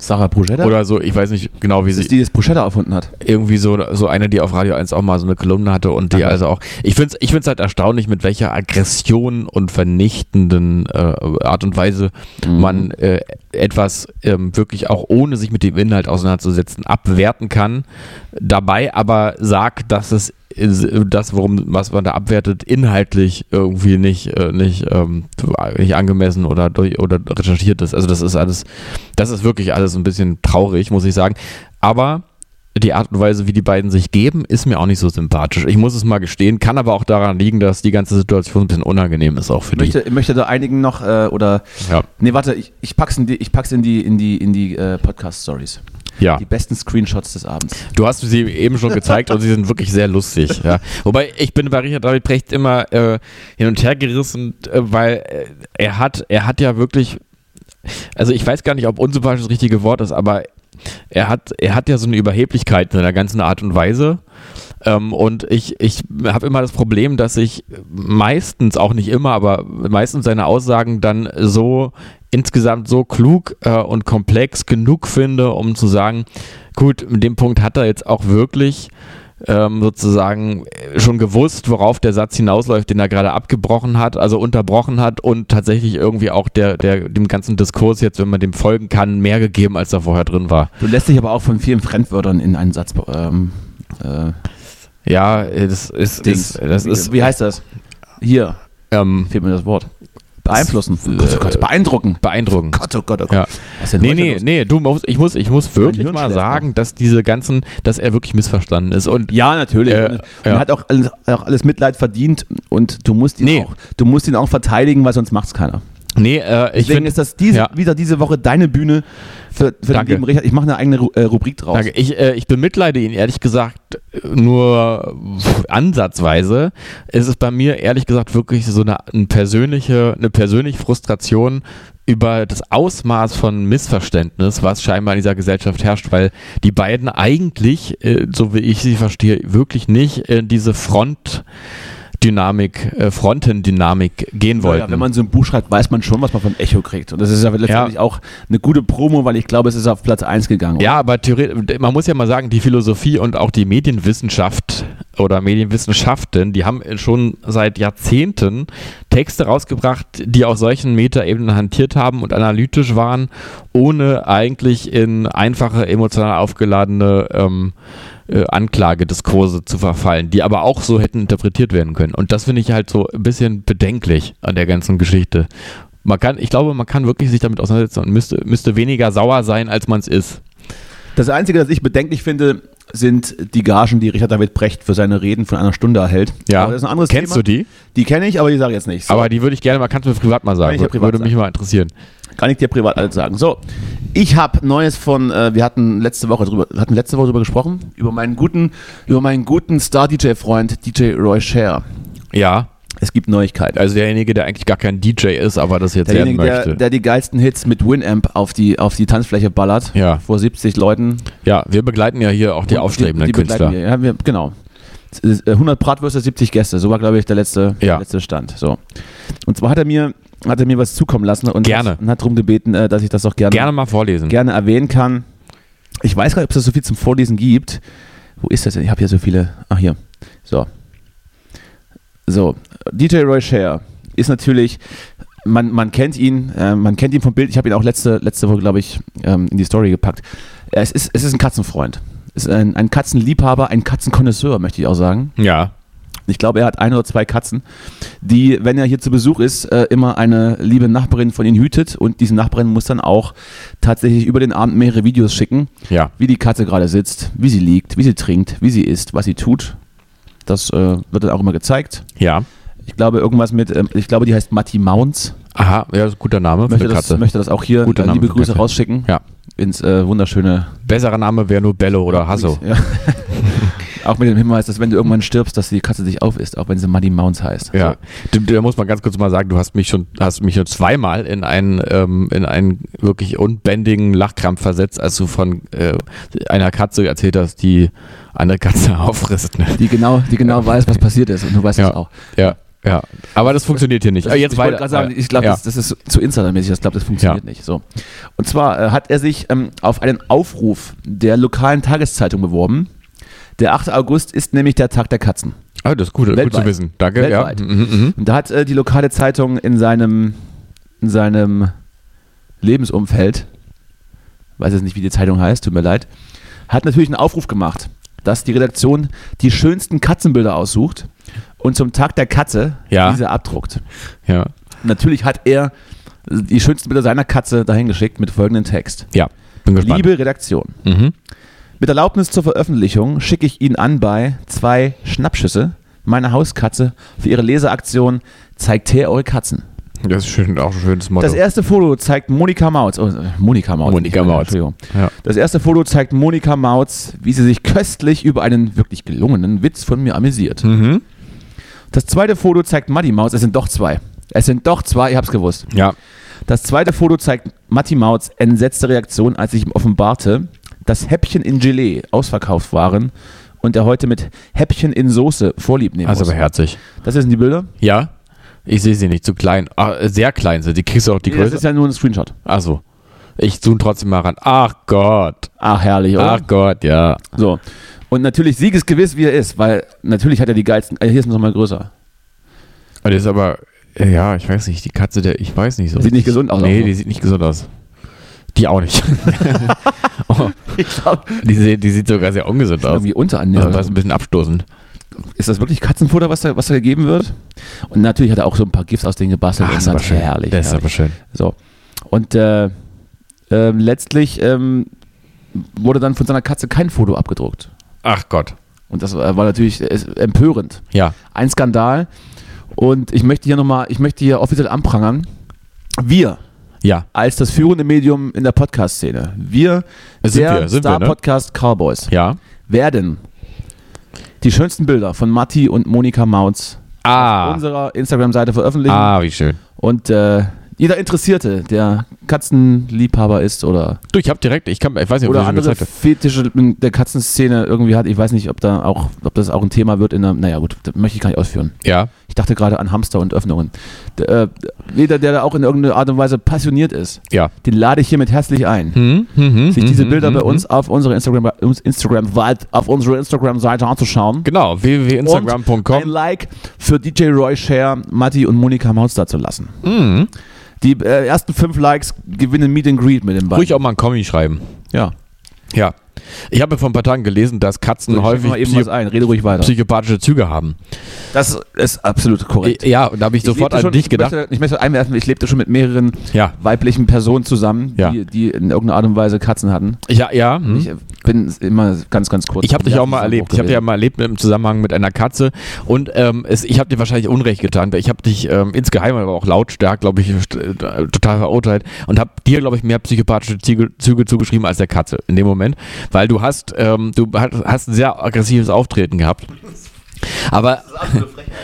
Sarah Bruschetta? oder so. Ich weiß nicht genau, wie das sie ist die, die das Bruschetta erfunden hat. irgendwie so so eine, die auf Radio 1 auch mal so eine Kolumne hatte und die Aha. also auch. Ich finde es ich find's halt erstaunlich, mit welcher Aggression und vernichtenden äh, Art und Weise Mhm. man äh, etwas ähm, wirklich auch ohne sich mit dem Inhalt auseinanderzusetzen abwerten kann. Dabei aber sagt, dass es das, worum was man da abwertet, inhaltlich irgendwie nicht äh, nicht ähm, nicht angemessen oder durch, oder recherchiert ist. Also das ist alles, das ist wirklich alles ein bisschen traurig, muss ich sagen. Aber die Art und Weise, wie die beiden sich geben, ist mir auch nicht so sympathisch. Ich muss es mal gestehen, kann aber auch daran liegen, dass die ganze Situation ein bisschen unangenehm ist auch für Ich möchte, ich möchte da einigen noch, äh, oder, die. Ja. nee, warte, ich, ich pack's in die, ich pack's in die, in die, in die äh, Podcast-Stories. ja. Die besten Screenshots des Abends. Du hast sie eben schon gezeigt und sie sind wirklich sehr lustig. Ja. Wobei ich bin bei Richard David Precht immer äh, hin und her gerissen, äh, weil äh, er hat, er hat ja wirklich, also ich weiß gar nicht, ob unsympathisch das richtige Wort ist, aber er hat, er hat ja so eine Überheblichkeit in seiner ganzen Art und Weise. Ähm, und ich, ich habe immer das Problem, dass ich meistens, auch nicht immer, aber meistens seine Aussagen dann so insgesamt so klug äh, und komplex genug finde, um zu sagen, gut, mit dem Punkt hat er jetzt auch wirklich ähm, sozusagen äh, schon gewusst, worauf der Satz hinausläuft, den er gerade abgebrochen hat, also unterbrochen hat und tatsächlich irgendwie auch der, der, dem ganzen Diskurs jetzt, wenn man dem folgen kann, mehr gegeben, als da vorher drin war. Du lässt dich aber auch von vielen Fremdwörtern in einen Satz ähm, äh, Ja, äh, das ist, das wie, ist, wie heißt das? Hier, ähm, fehlt mir das Wort. Beeinflussen. Äh, Gott, oh Gott, beeindrucken. beeindruckend. Gott, oh Gott, oh Gott. Ja. Was Nee, nee, los? nee, du musst, ich muss, ich muss wirklich mal sagen, dass diese ganzen, dass er wirklich missverstanden ist und Ja, natürlich. Äh, und ja. er hat auch alles, auch alles Mitleid verdient und du musst ihn, Nee. auch, du musst ihn auch verteidigen, weil sonst macht's keiner. Nee, äh, ich Deswegen ist das diese, ja. wieder diese Woche deine Bühne für, für den Danke. lieben Richard. Ich mache eine eigene Ru äh, Rubrik draus. Danke. Ich, äh, ich bemitleide ihn ehrlich gesagt nur ansatzweise. Es ist bei mir ehrlich gesagt wirklich so eine, eine persönliche, eine persönliche Frustration über das Ausmaß von Missverständnis, was scheinbar in dieser Gesellschaft herrscht, weil die beiden eigentlich, äh, so wie ich sie verstehe, wirklich nicht in diese Frontdynamik, äh, Frontendynamik gehen wollten. Ja, wenn man so ein Buch schreibt, weiß man schon, was man von Echo kriegt. Und das ist ja letztendlich auch eine gute Promo, weil ich glaube, es ist auf Platz 1 gegangen. Ja, aber theoretisch, man muss ja mal sagen, die Philosophie und auch die Medienwissenschaft oder Medienwissenschaften, die haben schon seit Jahrzehnten Texte rausgebracht, die auf solchen Metaebenen hantiert haben und analytisch waren, ohne eigentlich in einfache, emotional aufgeladene ähm, äh, Anklagediskurse zu verfallen, die aber auch so hätten interpretiert werden können. Und das finde ich halt so ein bisschen bedenklich an der ganzen Geschichte. Man kann, ich glaube, man kann wirklich sich damit auseinandersetzen und müsste, müsste weniger sauer sein, als man es ist. Das Einzige, das ich bedenklich finde, sind die Gagen, die Richard David Brecht für seine Reden von einer Stunde erhält. Ja. Aber das ist ein anderes Kennst Thema. du die? Die kenne ich, aber die sage ich jetzt nicht. So, Aber die würde ich gerne mal, kannst du mir privat mal sagen. Kann ich dir privat würde mich sagen. mal interessieren. kann ich dir privat alles sagen. So, ich habe Neues von, äh, wir hatten letzte Woche drüber, hatten letzte Woche drüber gesprochen, über meinen guten, über meinen guten Star-DJ-Freund DJ Roy Share. Ja, Es gibt Neuigkeiten. also derjenige, der eigentlich gar kein DJ ist, aber das jetzt werden Derjenige, der, möchte. der die geilsten Hits mit Winamp auf die, auf die Tanzfläche ballert, Ja. vor 70 Leuten. ja, wir begleiten ja hier auch die Und aufstrebenden die begleiten Künstler. Wir. Ja, wir, genau. Es ist, äh, 100 Bratwürste, 70 Gäste. So war, glaube ich, der letzte, Ja. der letzte Stand. So. Und zwar hat er mir, hat er mir was zukommen lassen und, Gerne. Hat, und hat darum gebeten, äh, dass ich das auch gerne, Gerne mal vorlesen. gerne erwähnen kann. Ich weiß gar nicht, ob es so viel zum Vorlesen gibt. Wo ist das denn? Ich habe hier so viele. Ach, hier. So. So. DJ Roy Share ist natürlich man, man kennt ihn, äh, man kennt ihn vom Bild. Ich habe ihn auch letzte, letzte Woche, glaube ich, ähm, in die Story gepackt. Es ist, es ist ein Katzenfreund. Es ist ein, ein Katzenliebhaber, ein Katzenkonnoisseur, möchte ich auch sagen. Ja. Ich glaube, er hat ein oder zwei Katzen, die, wenn er hier zu Besuch ist, äh, immer eine liebe Nachbarin von ihnen hütet und diese Nachbarin muss dann auch tatsächlich über den Abend mehrere Videos schicken, Ja. wie die Katze gerade sitzt, wie sie liegt, wie sie trinkt, wie sie isst, was sie tut. Das äh, wird dann auch immer gezeigt. Ja. Ich glaube, irgendwas mit, ähm, ich glaube, die heißt Matti Mounts. Aha, ja, guter Name für Möchte das, Katze. möchte das auch hier Guter äh, liebe Grüße rausschicken Ja. ins äh, wunderschöne Besserer Name wäre nur Bello oder Hasso. Ja. auch mit dem Hinweis, dass wenn du irgendwann stirbst, dass die Katze dich aufisst, auch wenn sie Muddy Mounts heißt. Ja, du, da muss man ganz kurz mal sagen, du hast mich schon, hast mich schon zweimal in einen, ähm, in einen wirklich unbändigen Lachkrampf versetzt, als du von äh, einer Katze erzählt hast, die eine Katze auffrisst. Ne? Die genau, die genau weiß, was passiert ist und du weißt Ja. es auch. Ja, ja. Aber das funktioniert hier nicht. Das, jetzt ich wollte weiter. gerade sagen, ich glaube, ja. das, das ist zu Insidermäßig, ich glaube, das funktioniert Ja. nicht. So. Und zwar äh, hat er sich ähm, auf einen Aufruf der lokalen Tageszeitung beworben. Der 8. August ist nämlich der Tag der Katzen. Ah, das ist gut, gut Weltweit. zu wissen. Danke. Weltweit. Ja. Mhm, mhm. Und da hat äh, die lokale Zeitung in seinem, in seinem Lebensumfeld, weiß jetzt nicht, wie die Zeitung heißt, tut mir leid, hat natürlich einen Aufruf gemacht, dass die Redaktion die schönsten Katzenbilder aussucht und zum Tag der Katze Ja. diese abdruckt. Ja. Natürlich hat er die schönsten Bilder seiner Katze dahin geschickt mit folgendem Text. ja, bin gespannt. Liebe Redaktion, Mhm. Mit Erlaubnis zur Veröffentlichung schicke ich Ihnen an bei zwei Schnappschüsse meiner Hauskatze für Ihre Leseaktion Zeigt her eure Katzen. Das ist schön, auch ein schönes Motto. Das erste Foto zeigt Monika Mautz. Oh, Monika Mautz. Monika Mautz. Entschuldigung. Ja. Das erste Foto zeigt Monika Mautz, wie sie sich köstlich über einen wirklich gelungenen Witz von mir amüsiert. Mhm. Das zweite Foto zeigt Matti Mautz. Es sind doch zwei. Es sind doch zwei, ich hab's gewusst. Ja. Das zweite Foto zeigt Matti Mautz entsetzte Reaktion, als ich ihm offenbarte, dass Häppchen in Gelee ausverkauft waren und er heute mit Häppchen in Soße vorlieb nehmen Also muss. aber herzig. Das sind die Bilder. Ja. Ich sehe sie nicht, zu klein. Ah, sehr klein sind. Die kriegst du auch die Nee, das Größe. ist ja nur ein Screenshot. Achso. Ich zoome trotzdem mal ran. Ach Gott. Ach, herrlich, oder? Ach Gott, ja. So. Und natürlich siegesgewiss, wie er ist, weil natürlich hat er die geilsten. Äh, hier ist noch mal größer. Das ist aber, ja, ich weiß nicht, die Katze, der, ich weiß nicht so. Sieht nicht gesund aus, Nee, auch. die sieht nicht gesund aus. Die auch nicht. oh, Ich glaube, die, sieht- die sieht sogar sehr ungesund aus. irgendwie unter Also, das ist ein bisschen abstoßend. Ist das wirklich Katzenfutter, was da, was da gegeben wird? Und natürlich hat er auch so ein paar Gifts aus denen gebastelt. Ach, und ist aber das schön. herrlich. Das ist herrlich. aber schön. So. Und äh, ähm, letztlich ähm, wurde dann von seiner Katze kein Foto abgedruckt. Ach Gott. Und das war war natürlich äh, empörend. Ja. Ein Skandal. Und ich möchte hier nochmal, ich möchte hier offiziell anprangern. Wir Ja. als das führende Medium in der Podcast-Szene, wir, Sind der wir, sind wir, ne? Star-Podcast Cowboys, Ja. werden die schönsten Bilder von Matti und Monika Mautz auf Ah. unserer Instagram-Seite veröffentlichen. Ah, wie schön. Und äh, jeder Interessierte, der Katzenliebhaber ist oder, Du, ich hab direkt, ich kann, ich weiß nicht, ob oder andere. Fetische in der Katzenszene irgendwie hat, ich weiß nicht, ob da auch, ob das auch ein Thema wird in der, naja gut, das möchte ich gar nicht ausführen. Ja. Ich dachte gerade an Hamster und Öffnungen. Der, äh, jeder, der da auch in irgendeiner Art und Weise passioniert ist, Ja. den lade ich hiermit herzlich ein. Hm, hm, hm, sich hm, diese hm, Bilder hm, bei uns auf unserer Instagram, Instagram auf unserer Instagram-Seite anzuschauen. Genau, www.instagram.com. ein Like für DJ Roy Share, Matti und Monika da zu lassen. Mhm. Die äh, ersten fünf Likes gewinnen Meet and Greet mit dem beiden. Ruhig auch mal einen Kommi schreiben. Ja. Ja. Ich habe vor ein paar Tagen gelesen, dass Katzen So, ich häufig mal eben psy was ein, rede ruhig weiter. psychopathische Züge haben. Das ist absolut korrekt. Ja, und da habe ich sofort lebte an schon, dich gedacht. Ich möchte, ich möchte einwerfen, ich lebte schon mit mehreren Ja. weiblichen Personen zusammen, Ja. die, die in irgendeiner Art und Weise Katzen hatten. Ja, ja. hm. Ich bin immer ganz, ganz kurz. Ich habe dich auch mal erlebt. Ich habe dich ja mal erlebt im Zusammenhang mit einer Katze. Und ähm, es, ich habe dir wahrscheinlich Unrecht getan. Ich habe dich ähm, insgeheim, aber auch lautstark, glaube ich, äh, total verurteilt und habe dir, glaube ich, mehr psychopathische Züge, Züge zugeschrieben als der Katze in dem Moment, weil du hast, ähm, du hast ein sehr aggressives Auftreten gehabt. Aber,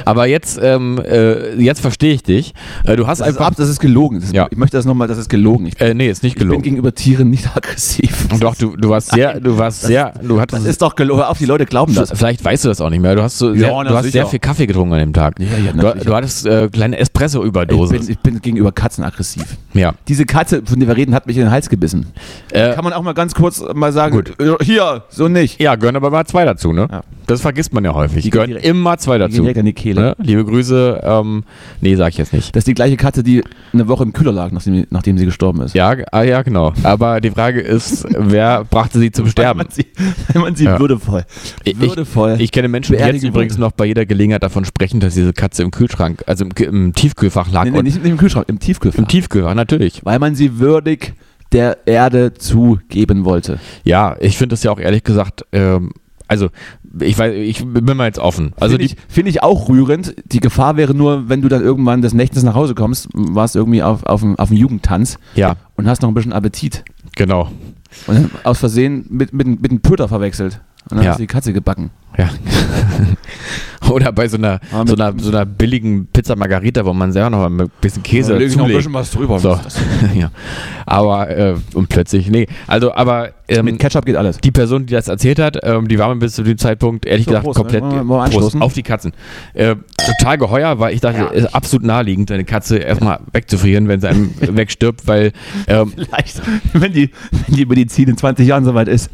aber jetzt, ähm, äh, jetzt verstehe ich dich. Äh, du hast Das ist, einfach. ab, das ist gelogen. Das ist, Ja. Ich möchte das nochmal, das ist gelogen. Ich, Äh, nee, ist nicht ich bin gelogen. gegenüber Tieren nicht aggressiv. Doch, du, du warst sehr, du warst sehr, du hattest. Das ist doch gelogen. Hör auf, die Leute glauben das. Vielleicht weißt du das auch nicht mehr. Du hast, so Ja, sehr, du hast sehr viel Kaffee getrunken an dem Tag. Ja, ja, du, natürlich. du hattest äh, kleine Ich Espresso-Überdosis. bin, ich bin gegenüber Katzen aggressiv. Ja. Diese Katze, von der wir reden, hat mich in den Hals gebissen. Äh, Kann man auch mal ganz kurz mal sagen, Gut. äh, hier, so nicht. ja, gehören aber mal zwei dazu, ne? Ja. Das vergisst man ja häufig. Die gehören direkt- immer zwei dazu. direkt an die Kehle. Ne? Liebe Grüße, ähm, nee, sag ich jetzt nicht. Das ist die gleiche Katze, die eine Woche im Kühler lag, nachdem, nachdem sie gestorben ist. Ja, ah, ja, genau. Aber die Frage ist, wer brachte sie zum Sterben? man sie, weil man sie Ja. würdevoll, Ich- würdevoll. Ich kenne Menschen, die jetzt übrigens noch bei jeder Gelegenheit davon sprechen, dass diese Katze im Kühlschrank, also im, im Tiefkühlfach lag. nee, nee, nicht, nicht im Kühlschrank, im Tiefkühlfach. Im Tiefkühlfach, natürlich. weil man sie würdig der Erde zugeben wollte. Ja, ich finde das ja auch ehrlich gesagt, ähm, also ich weiß, ich bin mal jetzt offen. Also Finde ich, find ich auch rührend. Die Gefahr wäre nur, wenn du dann irgendwann des Nächtens nach Hause kommst, warst irgendwie auf, auf, dem, auf dem Jugendtanz ja, und hast noch ein bisschen Appetit. genau. Und aus Versehen mit, mit, mit einem Pöter verwechselt. Und dann Ja. hast du die Katze gebacken. Ja. Oder bei so einer, Aber so mit- einer, so einer billigen Pizza Margarita, wo man selber noch mal ein bisschen Käse ich noch ein bisschen was drüber. So. Ja. Aber, äh, und plötzlich, nee. Also, aber ähm, Mit Ketchup geht alles. die Person, die das erzählt hat, ähm, die war mir bis zu dem Zeitpunkt, ehrlich So, gesagt, Prost, komplett ne? Wir mal Prost, auf die Katzen. Äh, total geheuer, weil ich dachte, es ist absolut naheliegend, eine Katze erstmal wegzufrieren, wenn sie einem wegstirbt, weil ähm, Vielleicht, wenn die, wenn die Medizin in 20 Jahren soweit ist,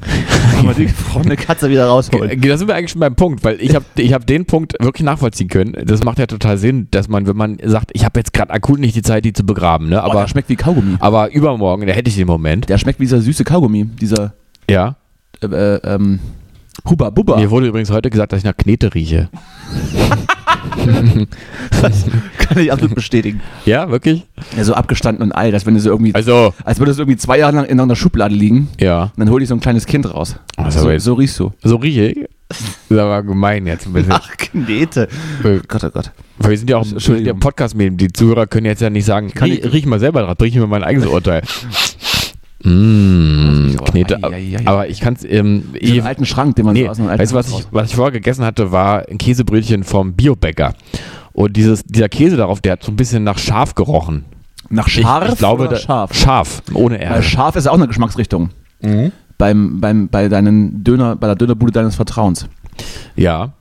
kann man die Frau eine Katze wieder rausholen. Äh, Da sind wir eigentlich schon beim Punkt, weil ich habe ich hab den Punkt wirklich nachvollziehen können. Das macht ja total Sinn, dass man, wenn man sagt, ich habe jetzt gerade akut nicht die Zeit, die zu begraben, ne? Aber der schmeckt wie Kaugummi. aber übermorgen, da hätte ich den Moment. Der schmeckt wie dieser süße Kaugummi. Dieser Ja. äh, äh, ähm, Huba Bubba. Mir wurde übrigens heute gesagt, dass ich nach Knete rieche. Das kann ich absolut bestätigen. Ja, wirklich? Ja, so abgestanden und alt, als wenn du so irgendwie, Also, als würde es irgendwie zwei Jahre lang in einer Schublade liegen. ja. Und dann hol ich so ein kleines Kind raus. Ach, so, so riechst du. So rieche ich. Das ist aber gemein jetzt ein bisschen. Knete. Äh, Gott, oh Gott. Weil wir sind ja auch Entschuldigung. der Podcast-Medium. Die Zuhörer können jetzt ja nicht sagen, Kann riech, ich- riech mal selber dran, riech mir mein eigenes Urteil. Mmh, Oh, Knete. ei, ei, ei. Aber ich kann es. Ähm, so einen alten Schrank, den man Nee, so aus einem alten weißt du, was ich, was ich vorher gegessen hatte, war ein Käsebrötchen vom Biobäcker. Und dieses, dieser Käse darauf, der hat so ein bisschen nach scharf gerochen. Nach Ich- scharf ich, glaube, oder da, scharf? Scharf, ohne Weil R. scharf ist auch eine Geschmacksrichtung. Mhm. Beim, beim, bei deinen Döner, bei der Dönerbude deines Vertrauens. Ja.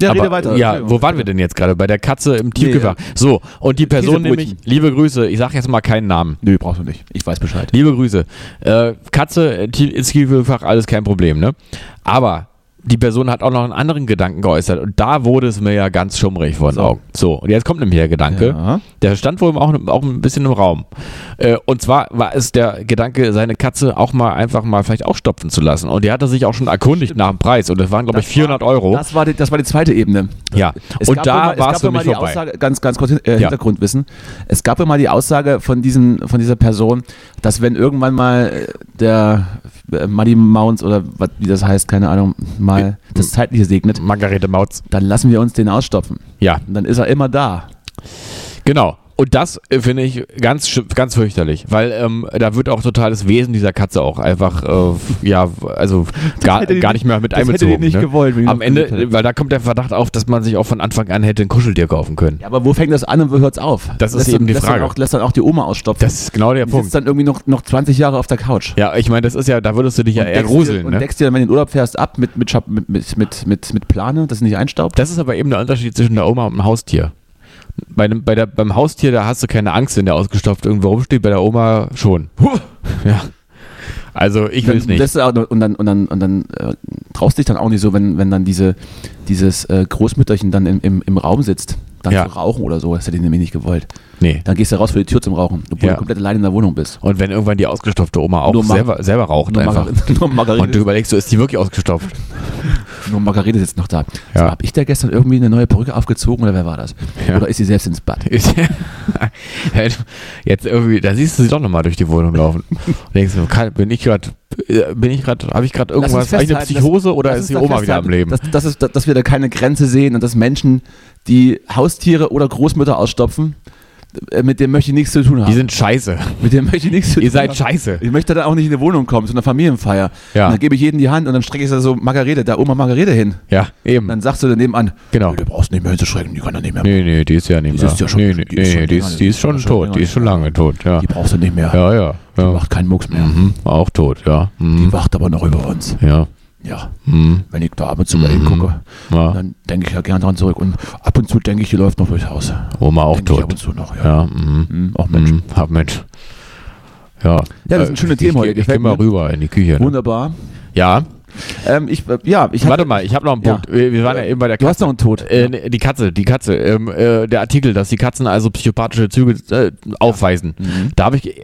Ja, Aber, ja, wo waren wir denn jetzt gerade? Bei der Katze im Tiefkühlfach. ja. So, und die Person nämlich, liebe Grüße, ich sage jetzt mal keinen Namen. Nö, brauchst du nicht. Ich weiß Bescheid. Liebe Grüße. Äh, Katze äh, ins Tiefkühlfach, alles kein Problem, ne? Aber die Person hat auch noch einen anderen Gedanken geäußert und da wurde es mir ja ganz schummrig vor den So. Augen. So, und jetzt kommt nämlich der Gedanke, Ja. der stand wohl auch, auch ein bisschen im Raum. Äh, und zwar war es der Gedanke, seine Katze auch mal einfach mal vielleicht ausstopfen zu lassen. Und die hatte sich auch schon erkundigt nach dem Preis und das waren, glaube ich, 400 Euro. Das war, die, das war die zweite Ebene. ja, Es und da war es für mich die vorbei. Aussage, ganz, ganz kurz äh, Ja. Hintergrundwissen. Es gab ja mal die Aussage von, diesen, von dieser Person, dass wenn irgendwann mal äh, der äh, Muddy Mounts oder was, wie das heißt, keine Ahnung, mal das Zeitliche segnet, Margarete Mautz. dann lassen wir uns den ausstopfen. Ja, Und dann ist er immer da. Genau. Und das äh, finde ich ganz, ganz fürchterlich, weil ähm, da wird auch totales Wesen dieser Katze auch einfach, äh, ja, also gar, hätte gar nicht- mehr mit das hätte die einbezogen. nicht ne? gewollt, Am Ende, hätte. weil da kommt der Verdacht auf, dass man sich auch von Anfang an hätte ein Kuscheltier kaufen können. Ja, aber wo fängt das an und wo hört es auf? Das ist lässt eben dann, die lässt Frage. Dann auch, lässt dann auch die Oma ausstopfen. Das ist genau der die Punkt. sitzt dann irgendwie noch, noch 20 Jahre auf der Couch. Ja, ich meine, das ist ja, da würdest du dich ja Und eher deckst dir- gruseln. Und Ne? deckst dir dann, wenn du in den Urlaub fährst, ab mit, mit, mit, mit, mit, mit Plane, dass es nicht einstaubt. Das ist aber eben der Unterschied zwischen der Oma und dem Haustier. Bei dem, bei der, beim Haustier, da hast du keine Angst, wenn der ausgestopft irgendwo rumsteht, bei der Oma schon. Ja. Also ich will es nicht. noch- und dann, und dann, und dann äh, traust dich dann auch nicht so, wenn, wenn dann diese, dieses äh, Großmütterchen dann im, im, im Raum sitzt, dann Ja. zu rauchen oder so. Das hätte ich nämlich nicht gewollt. Nee. Dann gehst du raus vor die Tür zum Rauchen, obwohl Ja. du komplett allein in der Wohnung bist. Und wenn irgendwann die ausgestopfte Oma auch selber, selber raucht Nur, einfach. Nur, Und du überlegst, so ist die wirklich ausgestopft? nur Margarete sitzt noch da. Ja. So, hab ich da gestern irgendwie eine neue Perücke aufgezogen oder wer war das? Ja. Oder ist sie selbst ins Bad? Jetzt irgendwie, da siehst du sie doch nochmal durch die Wohnung laufen. Und denkst du, bin ich gerade, bin ich gerade, habe ich gerade irgendwas, eine Psychose oder ist die Oma wieder am Leben? Dass, dass, es, dass wir da keine Grenze sehen und dass Menschen, die Haustiere oder Großmütter ausstopfen, äh, mit dem möchte ich nichts zu tun haben. Die sind scheiße. mit dem möchte ich nichts zu Ihr tun seid haben. scheiße. Ich möchte dann auch nicht in eine Wohnung kommen, zu einer Familienfeier. Ja. Und dann gebe ich jedem die Hand und dann strecke ich da so Margarete, da Oma Margarete hin. Ja, eben. Dann sagst du daneben an, Genau. du brauchst nicht mehr hinzuschrecken, die kann da nicht mehr. Nee, nee, die ist ja nicht Die mehr. ist ja schon- nee, nee, die ist schon nee, die ist, die ist schon tot. Die ist schon lange tot, ja. Die brauchst du nicht mehr. Ja, ja. Die ja. macht keinen Mucks mehr. Mhm. Auch tot, ja. Die Mhm. wacht aber noch über uns. Ja. Ja, Mhm. wenn ich da ab und zu mal Mhm. hingucke, ja. dann denke ich ja gern dran zurück. Und ab und zu denke ich, die läuft noch durchs Haus. Oma auch Denke ich ab und tot. zu noch, ja. Ja, mhm. Mhm, auch Mensch. Mhm. Hab Mensch. Ja. Ja, das sind schöne ich, Themen heute, Ich, ich gefällt geh mal rüber in die Küche. Ne? Wunderbar. Ja, Ähm, ich, äh, ja, ich hatte, Warte mal, ich habe noch einen Ja. Punkt. Wir wir waren ja eben bei der Du Katze. hast noch einen Tod. Äh, nee, die Katze, die Katze. Ähm, äh, der Artikel, dass die Katzen also psychopathische Züge äh, aufweisen. Mhm. Da habe ich äh,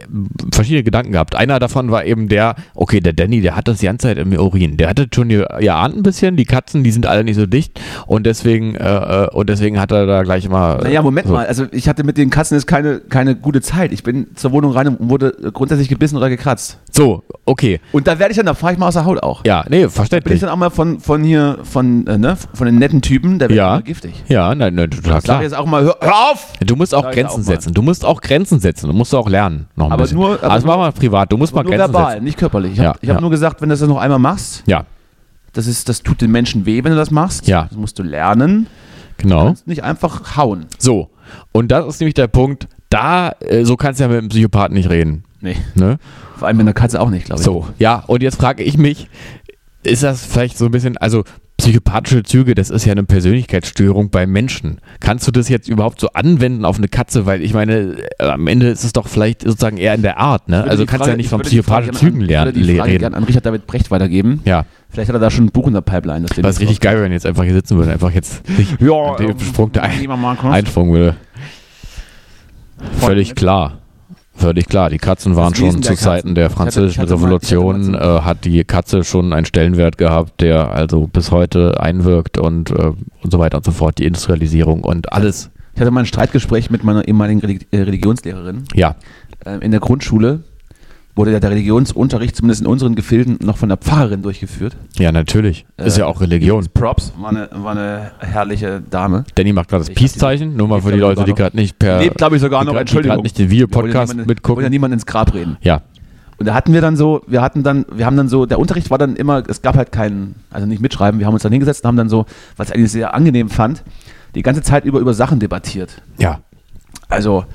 verschiedene Gedanken gehabt. Einer davon war eben der, okay, der Danny, der hat das die ganze Zeit im Urin. Der hatte schon geahnt ein bisschen. Die Katzen, die sind alle nicht so dicht und deswegen äh, und deswegen hat er da gleich mal. Naja, Moment so. mal. Also ich hatte mit den Katzen jetzt keine, keine gute Zeit. Ich bin zur Wohnung rein und wurde grundsätzlich gebissen oder gekratzt. So, okay. Und da werde ich dann, da fahre ich mal aus der Haut auch. Ja, nee, Bin ich verständlich. dann auch mal von, von hier, von, äh, ne, von den netten Typen, der wird Ja. immer giftig. Ja, nein, nein, total Sag klar. jetzt auch mal, hör, hör auf! Du musst auch Sag Grenzen auch setzen. Du musst auch Grenzen setzen. Du musst auch lernen. Noch ein Aber bisschen. nur- aber aber das machen wir privat. Du musst mal nur Grenzen verbal, setzen. nicht körperlich. Ich Ja, habe ich hab ja. nur gesagt, wenn du das noch einmal machst, Ja, das, ist, das tut den Menschen weh, wenn du das machst. Ja. Das musst du lernen. Du genau. kannst nicht einfach hauen. So. Und das ist nämlich der Punkt. Da, äh, so kannst du ja mit einem Psychopathen nicht reden. Nee. Ne? Vor allem mit einer Katze auch nicht, glaube ich. So, ja, und jetzt frage ich mich, ist das vielleicht so ein bisschen, also psychopathische Züge, das ist ja eine Persönlichkeitsstörung bei Menschen. Kannst du das jetzt überhaupt so anwenden auf eine Katze? Weil ich meine, äh, am Ende ist es doch vielleicht sozusagen eher in der Art, ne? Also kannst du Frage- ja nicht ich von psychopathischen Zügen lernen, Ich würde die Frage reden. gerne an Richard David Brecht weitergeben. Ja, Vielleicht hat er da schon ein Buch in der Pipeline. Das was richtig geil, wenn jetzt einfach hier sitzen würde, einfach jetzt Ja, den Sprung da ein, einsprungen würde. Völlig klar. Völlig klar. Die Katzen waren schon der zu Zeiten Katzen. der Ich hatte- französischen hatte mal- Revolution, ich hatte äh, hat die Katze schon einen Stellenwert gehabt, der also bis heute einwirkt und, äh, und so weiter und so fort. Die Industrialisierung und alles. Ich hatte mal ein Streitgespräch mit meiner ehemaligen äh, Religionslehrerin. Ja, Ähm, in der Grundschule wurde ja der Religionsunterricht, zumindest in unseren Gefilden, noch von der Pfarrerin durchgeführt. ja, natürlich. Ist Äh, ja auch Religion. Props, war eine, war eine herrliche Dame. Danny macht gerade das Peace-Zeichen, nur mal für die Leute, die gerade nicht per. Lebt, glaube ich, sogar die noch. grad- die Entschuldigung. nicht den ja Videopodcast niemanden- mitgucken. ja niemand ins Grab reden. Ja, Und da hatten wir dann so, wir hatten dann, wir haben dann so, der Unterricht war dann immer, es gab halt keinen, also nicht mitschreiben, wir haben uns dann hingesetzt und haben dann so, was ich eigentlich sehr angenehm fand, die ganze Zeit über, über Sachen debattiert. ja, Also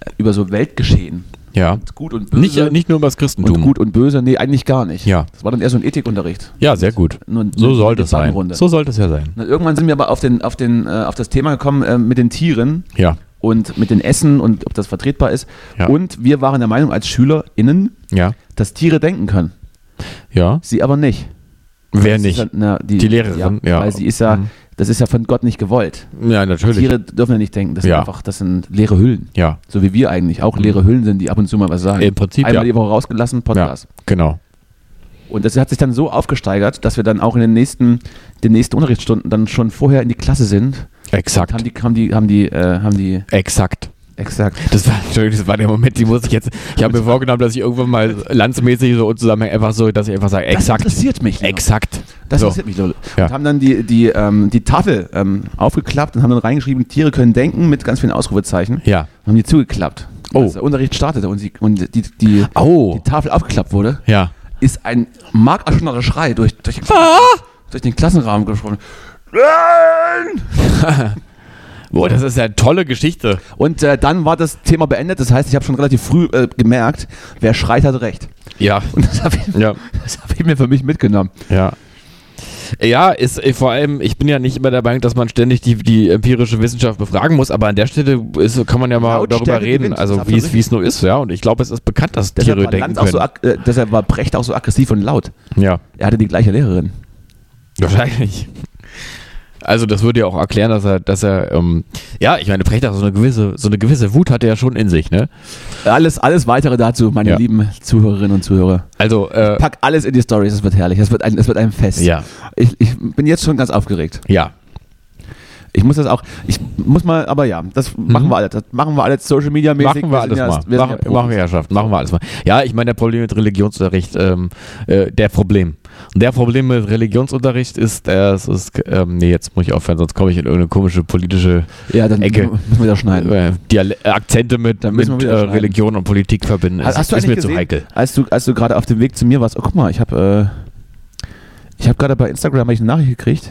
äh, über so Weltgeschehen. Ja. Gut und böse. Nicht, äh, nicht nur über das und Christentum. gut und böse, nee, eigentlich gar nicht. Ja. Das war dann eher so ein Ethikunterricht. Ja, sehr gut. Nur- So sollte es sein. So sollte es ja sein. Und irgendwann sind wir aber auf, den, auf, den, äh, auf das Thema gekommen äh, mit den Tieren Ja, und mit den Essen und ob das vertretbar ist. Ja. Und wir waren der Meinung als SchülerInnen, ja, dass Tiere denken können. ja. Sie aber nicht. Wer nicht? ja- na, die, Die Lehrerin, ja. Weil sie ist ja, Mhm. Das ist ja von Gott nicht gewollt. Ja, natürlich. Tiere dürfen ja nicht denken. Das sind Ja. einfach, das sind leere Hüllen. Ja, So wie wir eigentlich auch leere Hüllen sind, die ab und zu mal was sagen. Im Prinzip, Einmal ja. die Woche rausgelassen, ja, Podcast. genau. Und das hat sich dann so aufgesteigert, dass wir dann auch in den nächsten, den nächsten Unterrichtsstunden dann schon vorher in die Klasse sind. Exakt. Haben die, haben die, haben die, äh, haben die, Exakt. exakt. Das war, das war der Moment, die muss ich jetzt. Ich habe mir vorgenommen, dass ich irgendwann mal landsmäßig so unzusammenhängt einfach so, dass ich einfach sage, Das exakt. interessiert mich. Lino. Exakt. Das so. interessiert mich, Leute. Ja. Und haben dann die, die, ähm, die Tafel ähm, aufgeklappt und haben dann reingeschrieben, Tiere können denken mit ganz vielen Ausrufezeichen. Ja. Und haben die zugeklappt. Oh. Als der Unterricht startete und, sie, und die, die, Oh. die Tafel aufgeklappt wurde, Ja. ist ein markerschonnerer Schrei durch, durch, den, Ah! durch den Klassenraum gesprungen. Nein! Boah, das ist ja eine tolle Geschichte. Und äh, dann war das Thema beendet. Das heißt, ich habe schon relativ früh äh, gemerkt, wer schreit, hat recht. Ja. Und das habe ich, Ja. das hab ich mir für mich mitgenommen. Ja. Ja, ist äh, vor allem, ich bin ja nicht immer der Meinung, dass man ständig die, die empirische Wissenschaft befragen muss, aber an der Stelle ist, kann man ja mal Lautstärke darüber reden, gewinnt, also wie es, absolut wie es nur ist, ja. Und ich glaube, es ist bekannt, dass Deshalb Tiere denken so, können. ag- äh, deshalb war Brecht auch so aggressiv und laut. ja, Er hatte die gleiche Lehrerin. wahrscheinlich. Also das würde ja auch erklären, dass er, dass er, ähm, ja, ich meine, Brecht hat so eine gewisse, so eine gewisse Wut hat er ja schon in sich, ne? Alles, alles weitere dazu, meine Ja. lieben Zuhörerinnen und Zuhörer. Also, äh, Pack alles in die Stories, es wird herrlich. Es wird ein, es wird ein Fest. ja, Ich, ich bin jetzt schon ganz aufgeregt. ja, Ich muss das auch, ich muss mal, aber ja, das machen wir alles. Das machen wir alles Social Media mäßig. Mhm. Machen wir alles sind ja, mal. Wir machen, ja machen wir Herrschaft. Machen wir alles mal. Ja, ich meine, der Problem mit Religionsunterricht, ähm, äh, der Problem. Und der Problem mit Religionsunterricht ist, äh, es ist, ähm, nee, jetzt muss ich aufhören, sonst komme ich in irgendeine komische politische Ja, dann Ecke. müssen wir da schneiden. äh, Diale Akzente mit, mit äh. Religion und Politik verbinden. Hast, hast du ist mir zu gesehen, heikel. als du, als du gerade auf dem Weg zu mir warst, oh guck mal, ich habe äh, ich habe gerade bei Instagram hab eine Nachricht gekriegt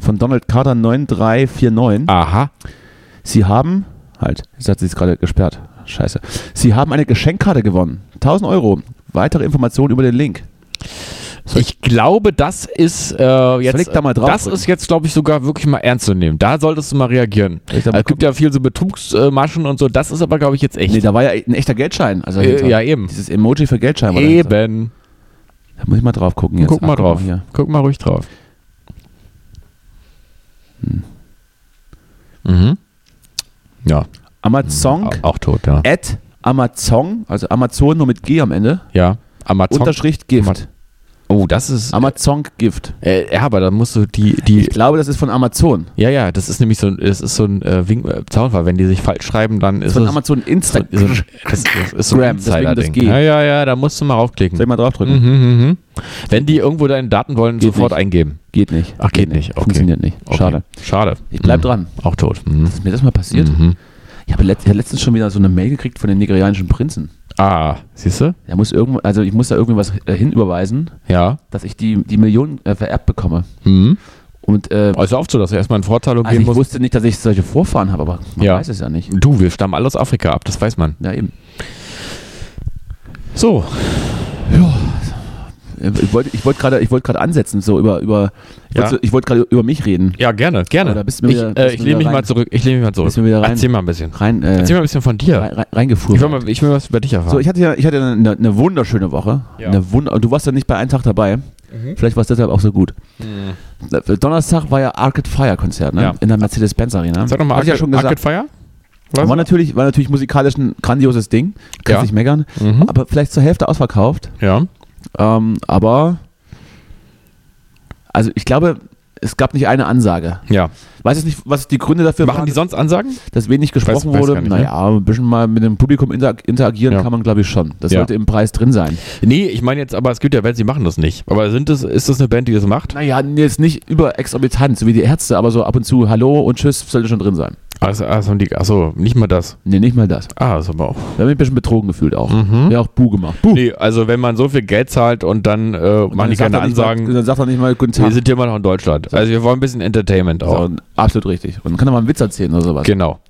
von Donald Carter 9349. Aha. Sie haben, halt, jetzt hat sie es gerade gesperrt. Scheiße. Sie haben eine Geschenkkarte gewonnen. 1000 Euro. Weitere Informationen über den Link. Ich glaube, das ist äh, jetzt. Da mal das drücken? ist jetzt, glaube ich, sogar wirklich mal ernst zu nehmen. Da solltest du mal reagieren. Mal Es gibt ja viel so Betrugsmaschen und so. Das ist aber, glaube ich, jetzt echt. Nee, da war ja ein echter Geldschein. Also Äh, ja, eben. Dieses Emoji für Geldschein. war dahinter. Eben. Da muss ich mal drauf gucken jetzt. Guck mal Ach, drauf. hier. Guck mal ruhig drauf. Mhm. Ja, Amazon au- auch tot, ja. at Amazon, also Amazon nur mit G am Ende, Ja, Amazon. Unterstrich Gift. Oh, das ist. Amazon Gift. Äh, ja, aber da musst du die, die. Ich glaube, das ist von Amazon. Ja, ja, das ist nämlich so ein, das ist so ein äh, Wink, äh, Zaunfall. Wenn die sich falsch schreiben, dann ist Von es Amazon Instagram. so, das, das ist so ein Gram, deswegen das Insider-Ding. G. Ja, ja, ja, da musst du mal raufklicken. Soll ich mal draufdrücken? Mhm, mhm, mhm. Wenn die irgendwo deine Daten wollen, Geht sofort nicht. eingeben. Geht nicht. Ach, geht nicht. Okay. Funktioniert nicht. Okay. Schade. Schade. Ich bleib Mhm. dran. Auch tot. Mhm. Ist mir das mal passiert? Mhm. Ich habe letzt, ich hab letztens schon wieder so eine Mail gekriegt von den nigerianischen Prinzen. Ah, siehst du? Der muss irgendwo, also ich muss da irgendwie was äh, hinüberweisen, Ja. dass ich die, die Millionen äh, vererbt bekomme. Mhm. Und äh, Also oft so, dass du erstmal einen Vorteil also geben ich musst. wusste nicht, dass ich solche Vorfahren habe, aber man Ja. weiß es ja nicht. Du, wir stammen alle aus Afrika ab, das weiß man. Ja, eben. So. Äh, Ich wollte ich wollte gerade ich wollte gerade ansetzen, so über, über ich Ja. wollte, ich wollte gerade über mich reden. Ja, gerne, gerne. Bist du mir ich wieder- äh, ich du lehne mich rein. mal zurück. Ich lehne mich mal zurück. Bist du wieder rein- Erzähl mal ein bisschen. Rein, äh, Erzähl mal ein bisschen von dir. rein, rein, reingefuhr. Ich will, mal, ich will was über dich erfahren. So, ich hatte ja, ich hatte eine, eine wunderschöne Woche. Ja. Eine Wunder und du warst ja nicht bei einem Tag dabei. Vielleicht war es deshalb auch so gut. Äh, Donnerstag war ja Arcade Fire Konzert, ne? Ja. In der Mercedes-Benz Arena. Sag doch mal, Hab ich ja schon gesagt. Arcade Fire? Was? War natürlich, war natürlich musikalisch ein grandioses Ding. Kannst Ja. nicht meckern. Mhm. Aber vielleicht zur Hälfte ausverkauft. Ja. Ähm, aber also ich glaube, es gab nicht eine Ansage. Ja. Weiß jetzt nicht, was die Gründe dafür Machen waren, die sonst Ansagen? dass wenig gesprochen weiß wurde. gar nicht, naja, ein bisschen mal mit dem Publikum inter interagieren Ja. kann man, glaube ich, schon. Das Ja. sollte im Preis drin sein. Nee, ich meine jetzt, aber es gibt ja Bands, die machen das nicht. Aber sind das, ist das eine Band, die das macht? Naja, jetzt nicht über exorbitant, so wie die Ärzte, aber so ab und zu Hallo und Tschüss sollte schon drin sein. Also, also, die, achso, nicht mal das. Nee, nicht mal das. Ah, das ist aber auch. Da habe ich mich ein bisschen betrogen gefühlt auch. Mhm. Ja, auch Bu gemacht. Bu. Nee, also wenn man so viel Geld zahlt und dann äh, Und machen die dann keine Ansagen, Mal, dann sagt er nicht mal Guten wir Tag. sind hier immer noch in Deutschland. Also wir wollen ein bisschen Entertainment auch. So, absolut richtig. Und dann kann er mal einen Witz erzählen oder sowas. Genau.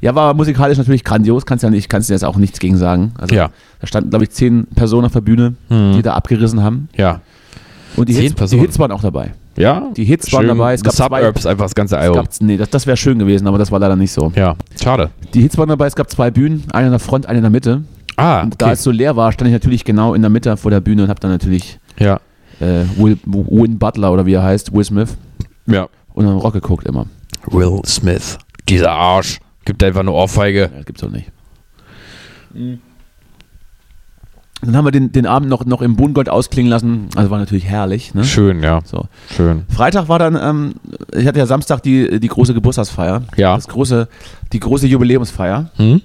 Ja, war musikalisch natürlich grandios, kannst ja nicht, kannst du jetzt auch nichts gegen sagen. Also Ja. da standen, glaube ich, zehn Personen auf der Bühne, Mhm. die da abgerissen haben. Ja. Und die Zehn Hits, die Personen. Hits waren auch dabei. Ja? Die Hits waren dabei. Es gab The zwei- Suburbs, einfach das ganze Album. gab, nee, das, das wäre schön gewesen, aber das war leider nicht so. Ja, schade. Die Hits waren dabei, es gab zwei Bühnen, eine in der Front, eine in der Mitte. Ah, Und da okay. es so leer war, stand ich natürlich genau in der Mitte vor der Bühne und habe dann natürlich Ja. äh, Will, Win Butler oder wie er heißt, Will Smith, ja. und dann Rock geguckt immer. Will Smith. Dieser Arsch. Gibt einfach eine Ohrfeige. Ja, das gibt's doch nicht. Dann haben wir den, den Abend noch, noch im Bohnengold ausklingen lassen. Also war natürlich herrlich. Ne? Schön, ja. So. Schön. Freitag war dann, ähm, ich hatte ja Samstag die, die große Geburtstagsfeier. Ja. Das große, die große Jubiläumsfeier. Hm?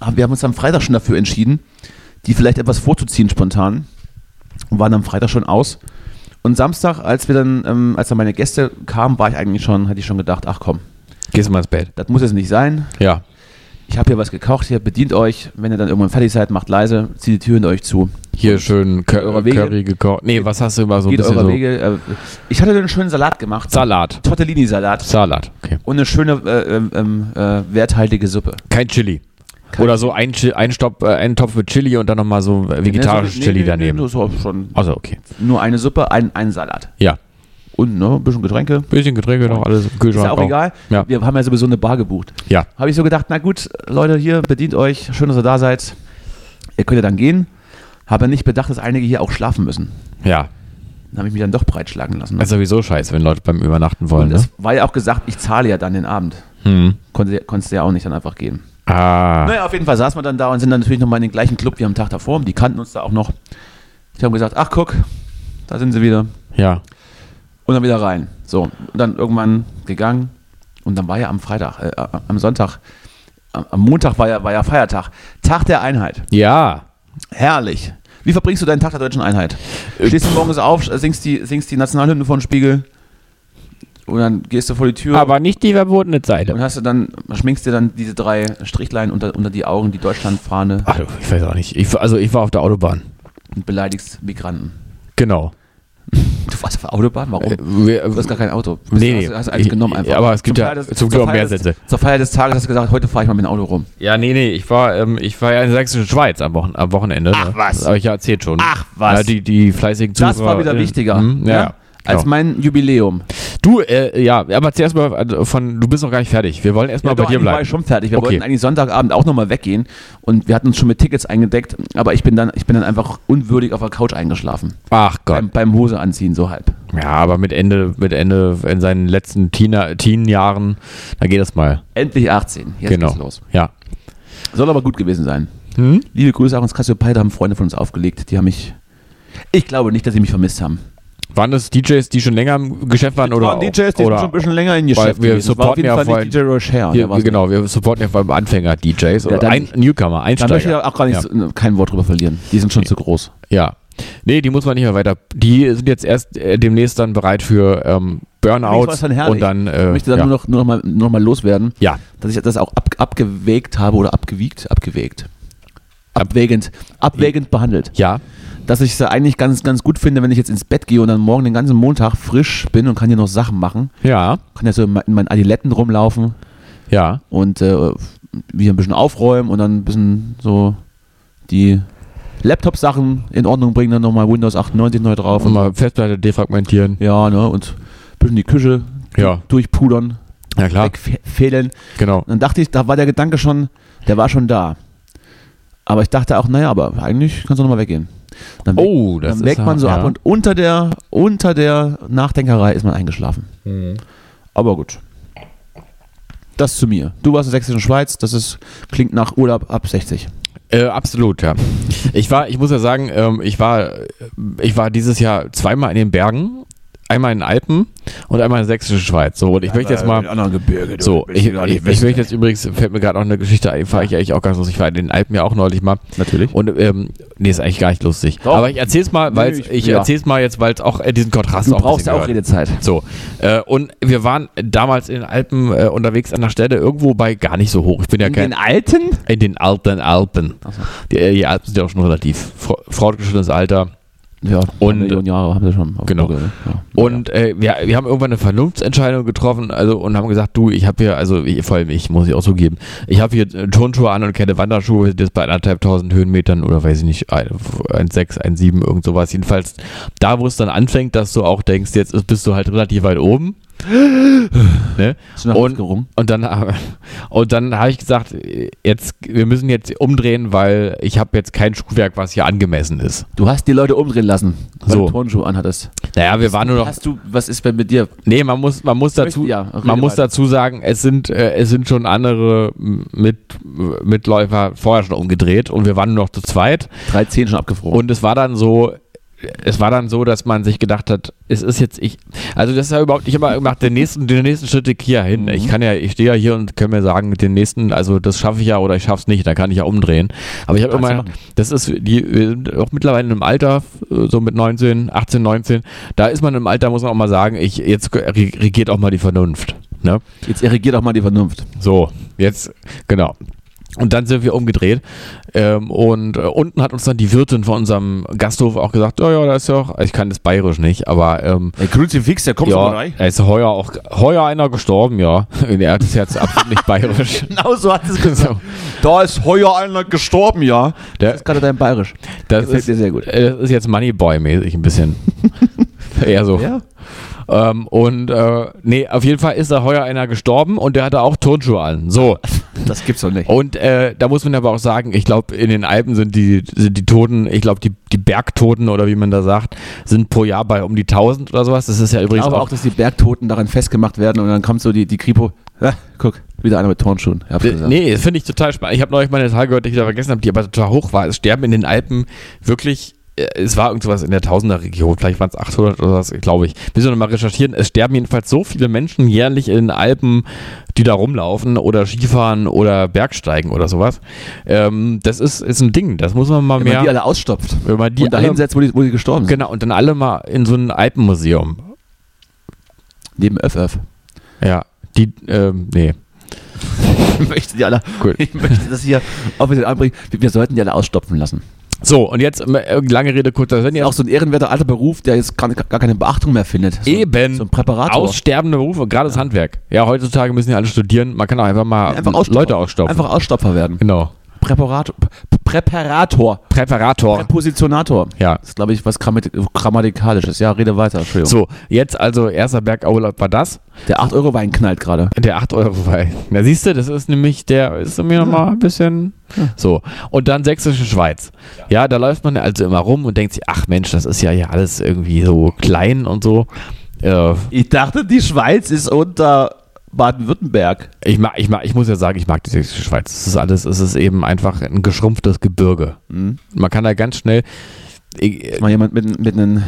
Aber wir haben uns am Freitag schon dafür entschieden, die vielleicht etwas vorzuziehen spontan. Und waren am Freitag schon aus. Und Samstag, als wir dann, ähm, als dann meine Gäste kamen, war ich eigentlich schon, hatte ich schon gedacht, ach komm, Gehst du mal ins Bett. das muss jetzt nicht sein. Ja. Ich habe hier was gekocht, hier bedient euch. Wenn ihr dann irgendwann fertig seid, macht leise, zieht die Tür hinter euch zu. Hier schön Cur Wege. Curry gekocht. Nee, was hast du immer so ein bisschen so? Wege. Äh, ich hatte einen schönen Salat gemacht. Salat. Tortellini-Salat. Salat. Okay. Und eine schöne, äh, ähm, ähm, äh, werthaltige Suppe. Kein Chili. Kein Oder so ein, ein, Stopp, äh, ein Topf mit Chili und dann nochmal so vegetarisches Nee, Chili nee, nee, daneben. Nee, so schon Also okay. nur eine Suppe, ein, ein Salat. Ja. Und ne, ein bisschen Getränke. Bisschen Getränke noch, alles im Ist Kühlschrank. ja auch egal. Ja. Wir haben ja sowieso eine Bar gebucht. Ja. Habe ich so gedacht, na gut, Leute, hier, bedient euch. Schön, dass ihr da seid. Ihr könnt ja dann gehen. Habe nicht bedacht, dass einige hier auch schlafen müssen. Ja. Dann habe ich mich dann doch breitschlagen lassen. Das ist sowieso scheiße, wenn Leute beim Übernachten wollen, Und ne? war ja auch gesagt, ich zahle ja dann den Abend. Hm. Konnte, konntest du ja auch nicht dann einfach gehen. Ah. Naja, auf jeden Fall saßen wir dann da und sind dann natürlich nochmal in den gleichen Club wie am Tag davor. Die kannten uns da auch noch. Die haben gesagt, ach guck, da sind sie wieder. Ja. Und dann wieder rein. So, und dann irgendwann gegangen. Und dann war ja am Freitag, äh, am Sonntag, am, Montag war ja, war ja Feiertag. Tag der Einheit. Ja. Herrlich. Wie verbringst du deinen Tag der deutschen Einheit? Stehst du morgens auf, singst die, singst die Nationalhymne vor den Spiegel und dann gehst du vor die Tür Aber nicht die verbotene Zeile. und hast du dann, schminkst dir dann diese drei Strichlein unter, unter die Augen, die Deutschlandfahne Ach, du, ich weiß auch nicht. Ich, also ich war auf der Autobahn. und beleidigst Migranten. Genau. Du warst auf der Autobahn? Warum? Äh, Du hast gar kein Auto. Du Nee, nee. Hast, hast eins Ich- genommen einfach. aber es gibt Zum ja des- zum Glück zur auch Feier mehr des- Sätze. Zur Feier des Tages hast du gesagt, heute fahre ich mal mit dem Auto rum. Ja, nee, nee, ich war, ähm, ich war ja in der sächsischen Schweiz am, Wochen am Wochenende. Ach, ne? was? Das habe ich ja erzählt schon. Ach, was? Ja, die, die fleißigen Das war wieder wichtiger. Hm, ja. ja. Als Ja. mein Jubiläum. Du, äh, ja, aber zuerst mal also von, du bist noch gar nicht fertig. Wir wollen erstmal bei doch, dir war bleiben. ich schon fertig. Wir Okay. wollten eigentlich Sonntagabend auch nochmal weggehen und wir hatten uns schon mit Tickets eingedeckt, aber ich bin dann, ich bin dann einfach unwürdig auf der Couch eingeschlafen. Ach Gott. Beim, beim Hose anziehen, so halb. Ja, aber mit Ende, mit Ende in seinen letzten Teen- Teen-Jahren, da geht das mal. Endlich 18. Jetzt genau. geht's los. Ja. Soll aber gut gewesen sein. Hm? Liebe Grüße auch ins Cassiopeia, da haben Freunde von uns aufgelegt. Die haben mich. Ich glaube nicht, dass sie mich vermisst haben. Waren das DJs, die schon länger im Geschäft waren? Oder, waren DJs, die oder, schon ein bisschen länger in Geschäft wir gewesen. Das supporten jeden ja Fall vor nicht DJ Rocher. wir, genau, wir supporten ja vor allem Anfänger-DJs oder ein Newcomer, Da möchte ich Einsteiger. auch gar nicht Ja. so, kein Wort drüber verlieren. Die sind schon zu groß. Ja. Nee, die muss man nicht mehr weiter. Die sind jetzt erst äh, demnächst dann bereit für ähm, herrlich. und dann. Äh, Ich möchte dann ja. nur noch, nur noch, mal, nur noch mal loswerden, ja. dass ich das auch ab, abgewägt habe oder abgewiegt, abgewägt. Abwägend, abwägend behandelt. Ja. Dass ich es eigentlich ganz, ganz gut finde, wenn ich jetzt ins Bett gehe und dann morgen den ganzen Montag frisch bin und kann hier noch Sachen machen. Ja. Kann ja so in me- in meinen Adiletten rumlaufen Ja. und äh, wieder ein bisschen aufräumen und dann ein bisschen so die Laptop-Sachen in Ordnung bringen, dann nochmal Windows 98 neu drauf. Und mal Festplatte defragmentieren. ja, ne, und ein bisschen die Küche Ja. durchpudern, Ja, klar. wegfädeln. Genau. Dann dachte ich, da war der Gedanke schon, der war schon da. Aber ich dachte auch, naja, aber eigentlich kannst du nochmal weggehen. Dann wägt- Oh, das dann ist wägt man so ja. ab und unter der, unter der Nachdenkerei ist man eingeschlafen. Mhm. Aber gut. Das zu mir. Du warst in der Sächsischen Schweiz, das ist, klingt nach Urlaub ab 60. Äh, absolut, ja. Ich war, ich muss ja sagen, ähm, ich war, ich war dieses Jahr zweimal in den Bergen, einmal in Alpen und einmal in der Sächsischen Schweiz. So, und ich möchte jetzt mal. anderen Gebirge. du, So, ich, ich, ich wissen. möchte jetzt übrigens, fällt mir gerade noch eine Geschichte ein, fahre ich eigentlich auch ganz lustig. Ich war in den Alpen ja auch neulich mal. Natürlich. Und, ähm, nee, ist eigentlich gar nicht lustig. Doch. Aber ich erzähl's mal, weil Nee, ich- ich ja. erzähl's mal jetzt, weil es auch äh, diesen Kontrast Du auch ein brauchst ja auch. Redezeit. So, äh, und wir waren damals in den Alpen äh, unterwegs an der Stelle irgendwo bei gar nicht so hoch. Ich bin ja In kein. den Alten? in den alten Alpen. Die, äh, die Alpen sind ja auch schon relativ fortgeschrittenes Alter. Ja, Und- eine Million Jahre haben sie schon. Genau. Google, Ja. Und äh, wir, wir haben irgendwann eine Vernunftsentscheidung getroffen also, und haben gesagt, du, ich habe hier, also ich, vor allem ich, muss ich auch so geben, ich habe hier Turnschuhe an und keine Wanderschuhe, jetzt bei anderthalb tausend Höhenmetern oder weiß ich nicht, 1,6, 1,7, irgend sowas. Jedenfalls da, wo es dann anfängt, dass du auch denkst, jetzt ist- bist du halt relativ weit oben. ne? Und-? Und dann, und dann habe ich gesagt, jetzt, wir müssen jetzt umdrehen, weil ich habe jetzt kein Schuhwerk, was hier angemessen ist. Du hast die Leute umdrehen lassen, weil So. du Turnschuhe anhattest. Naja, wir waren nur noch. Hast du, was ist denn mit dir? Nee, man muss, man muss dazu, Ja, man muss dazu sagen, es sind, äh, es sind schon andere mit, Mitläufer vorher schon umgedreht und wir waren nur noch zu zweit. Drei Zehen schon abgefroren. Und es war dann so, es war dann so, dass man sich gedacht hat, es ist jetzt ich, also das ist ja überhaupt nicht immer gemacht, den nächsten, den nächsten Schritt hier hin. Ich kann ja, ich stehe ja hier und kann mir sagen, den nächsten, also das schaffe ich ja oder ich schaffe es nicht, da kann ich ja umdrehen. Aber ich habe immer, das ist, die, wir sind auch mittlerweile in einem Alter, so mit 19, 18, 19, da ist man im Alter, muss man auch mal sagen, ich, jetzt regiert auch mal die Vernunft. Ne? Jetzt erregiert auch mal die Vernunft. So, jetzt, genau. Und dann sind wir umgedreht. Ähm, und äh, unten hat uns dann die Wirtin von unserem Gasthof auch gesagt, ja, ja, da ist ja auch, ich kann das bayerisch nicht, aber ähm, Der Kruzifix, der kommt ja, da ist heuer auch heuer einer gestorben, ja. Er hat es jetzt absolut nicht bayerisch. Genau so hat es gesagt. So, Da ist heuer einer gestorben, ja. der, Das ist gerade dein Bayerisch. das, gefällt ist, mir sehr gut. äh, das ist jetzt Moneyboy-mäßig ein bisschen. Eher so. Ja. Ähm, und äh, nee, auf jeden Fall ist da heuer einer gestorben und der hatte auch Turnschuhe an. So. Das gibt's doch nicht. Und äh, da muss man aber auch sagen, ich glaube, in den Alpen sind die, sind die Toten, ich glaube, die, die Bergtoten oder wie man da sagt, sind pro Jahr bei um die 1000 oder sowas. Das ist ja Ich übrigens glaube auch. auch, dass die Bergtoten daran festgemacht werden und dann kommt so die, die Kripo. Ja, guck, wieder einer mit Turnschuhen. Nee, das finde ich total spannend. Ich habe neulich mal eine Zahl gehört, die ich da vergessen habe, die aber total hoch war. Es sterben in den Alpen wirklich, es war irgendwas in der Tausender-Region, vielleicht waren es 800 oder was, glaube ich. Müssen wir nochmal recherchieren. Es sterben jedenfalls so viele Menschen jährlich in den Alpen, die da rumlaufen oder Skifahren oder Bergsteigen oder sowas. Ähm, das ist, ist ein Ding, das muss man mal Wenn mehr. man die alle ausstopft wenn man die und alle, dahin setzt, wo die, wo die gestorben sind. Genau, und dann alle mal in so ein Alpenmuseum. Neben Öff-Öff. Ja, die, ähm, nee. Ich möchte die alle, Gut. ich möchte das hier offiziell anbringen. Wir sollten die alle ausstopfen lassen. So, und jetzt, äh, lange Rede, kurzer Sinn. Das ist auch so ein ehrenwerter alter Beruf, der jetzt gar, gar keine Beachtung mehr findet. So, Eben. So ein Präparator. Aussterbende Berufe, gerade das Handwerk. Ja, heutzutage müssen ja alle studieren. Man kann auch einfach mal Einfach. Leute ausstopfen. Einfach Ausstopfer werden. Genau. Präparator. Präparator. Präparator. Präpositionator. Ja. Das ist, glaube ich, was Grammatik grammatikalisches. Ja, rede weiter. Entschuldigung. So, jetzt also erster Bergurlaub war das. Der 8-Euro-Wein knallt gerade. Der 8 Euro Wein. Na siehst du, das ist nämlich der, ist mir nochmal ein bisschen so. Und dann Sächsische Schweiz. Ja, da läuft man also immer rum und denkt sich, ach Mensch, das ist ja hier alles irgendwie so klein und so. Äh, Ich dachte, die Schweiz ist unter Baden-Württemberg. ich, mag, ich, mag, ich muss ja sagen, ich mag die Sächsische Schweiz. Es ist alles, es ist eben einfach ein geschrumpftes Gebirge. Man kann da ganz schnell. Ich, Mal jemand mit, mit einem,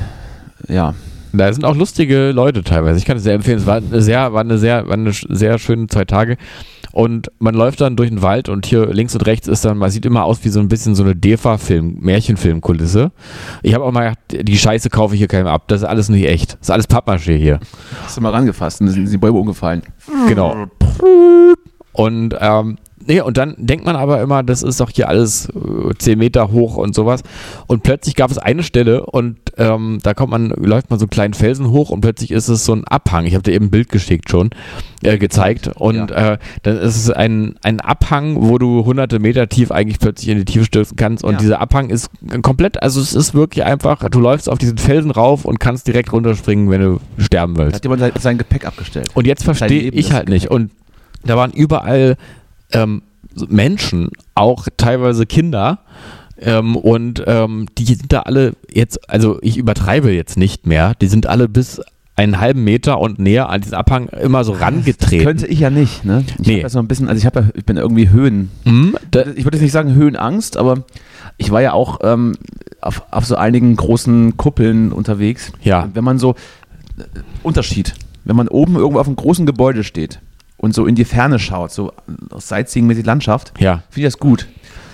ja. Da sind auch lustige Leute teilweise. Ich kann es sehr empfehlen. Es war eine sehr, war eine sehr, war eine sehr schöne zwei Tage. Und man läuft dann durch den Wald und hier links und rechts ist dann, man sieht immer aus wie so ein bisschen so eine DEFA-Film, Märchenfilmkulisse. Ich habe auch mal gedacht, die Scheiße kaufe ich hier keinem ab. Das ist alles nicht echt. Das ist alles Pappmaché hier. Hast du mal rangefasst und sind die Bäume umgefallen. Genau. Und ähm, nee, und dann denkt man aber immer, das ist doch hier alles äh, 10 Meter hoch und sowas. Und plötzlich gab es eine Stelle und ähm, da kommt man, läuft man so einen kleinen Felsen hoch und plötzlich ist es so ein Abhang. Ich habe dir eben ein Bild geschickt schon, äh, gezeigt. Und äh, dann ist es ein, ein Abhang, wo du hunderte Meter tief eigentlich plötzlich in die Tiefe stürzen kannst. Und Ja. dieser Abhang ist komplett, also es ist wirklich einfach, du läufst auf diesen Felsen rauf und kannst direkt runterspringen, wenn du sterben Da willst. hat jemand sein- sein Gepäck abgestellt. Und jetzt verstehe ich halt nicht. Und da waren überall ähm, Menschen, auch teilweise Kinder. Ähm, und ähm, die sind da alle jetzt, also ich übertreibe jetzt nicht mehr, die sind alle bis einen halben Meter und näher an diesen Abhang immer so rangetreten. Könnte ich ja nicht, ne? Ich Nee. hab ja so ein bisschen, also ich habe ja, ich bin irgendwie Höhen. Hm, da, Ich würde jetzt nicht sagen Höhenangst, aber ich war ja auch ähm, auf, auf so einigen großen Kuppeln unterwegs. Ja. Wenn man so, äh, Unterschied, wenn man oben irgendwo auf einem großen Gebäude steht und so in die Ferne schaut, so sightseeing-mäßig Landschaft, ja, finde ich das gut.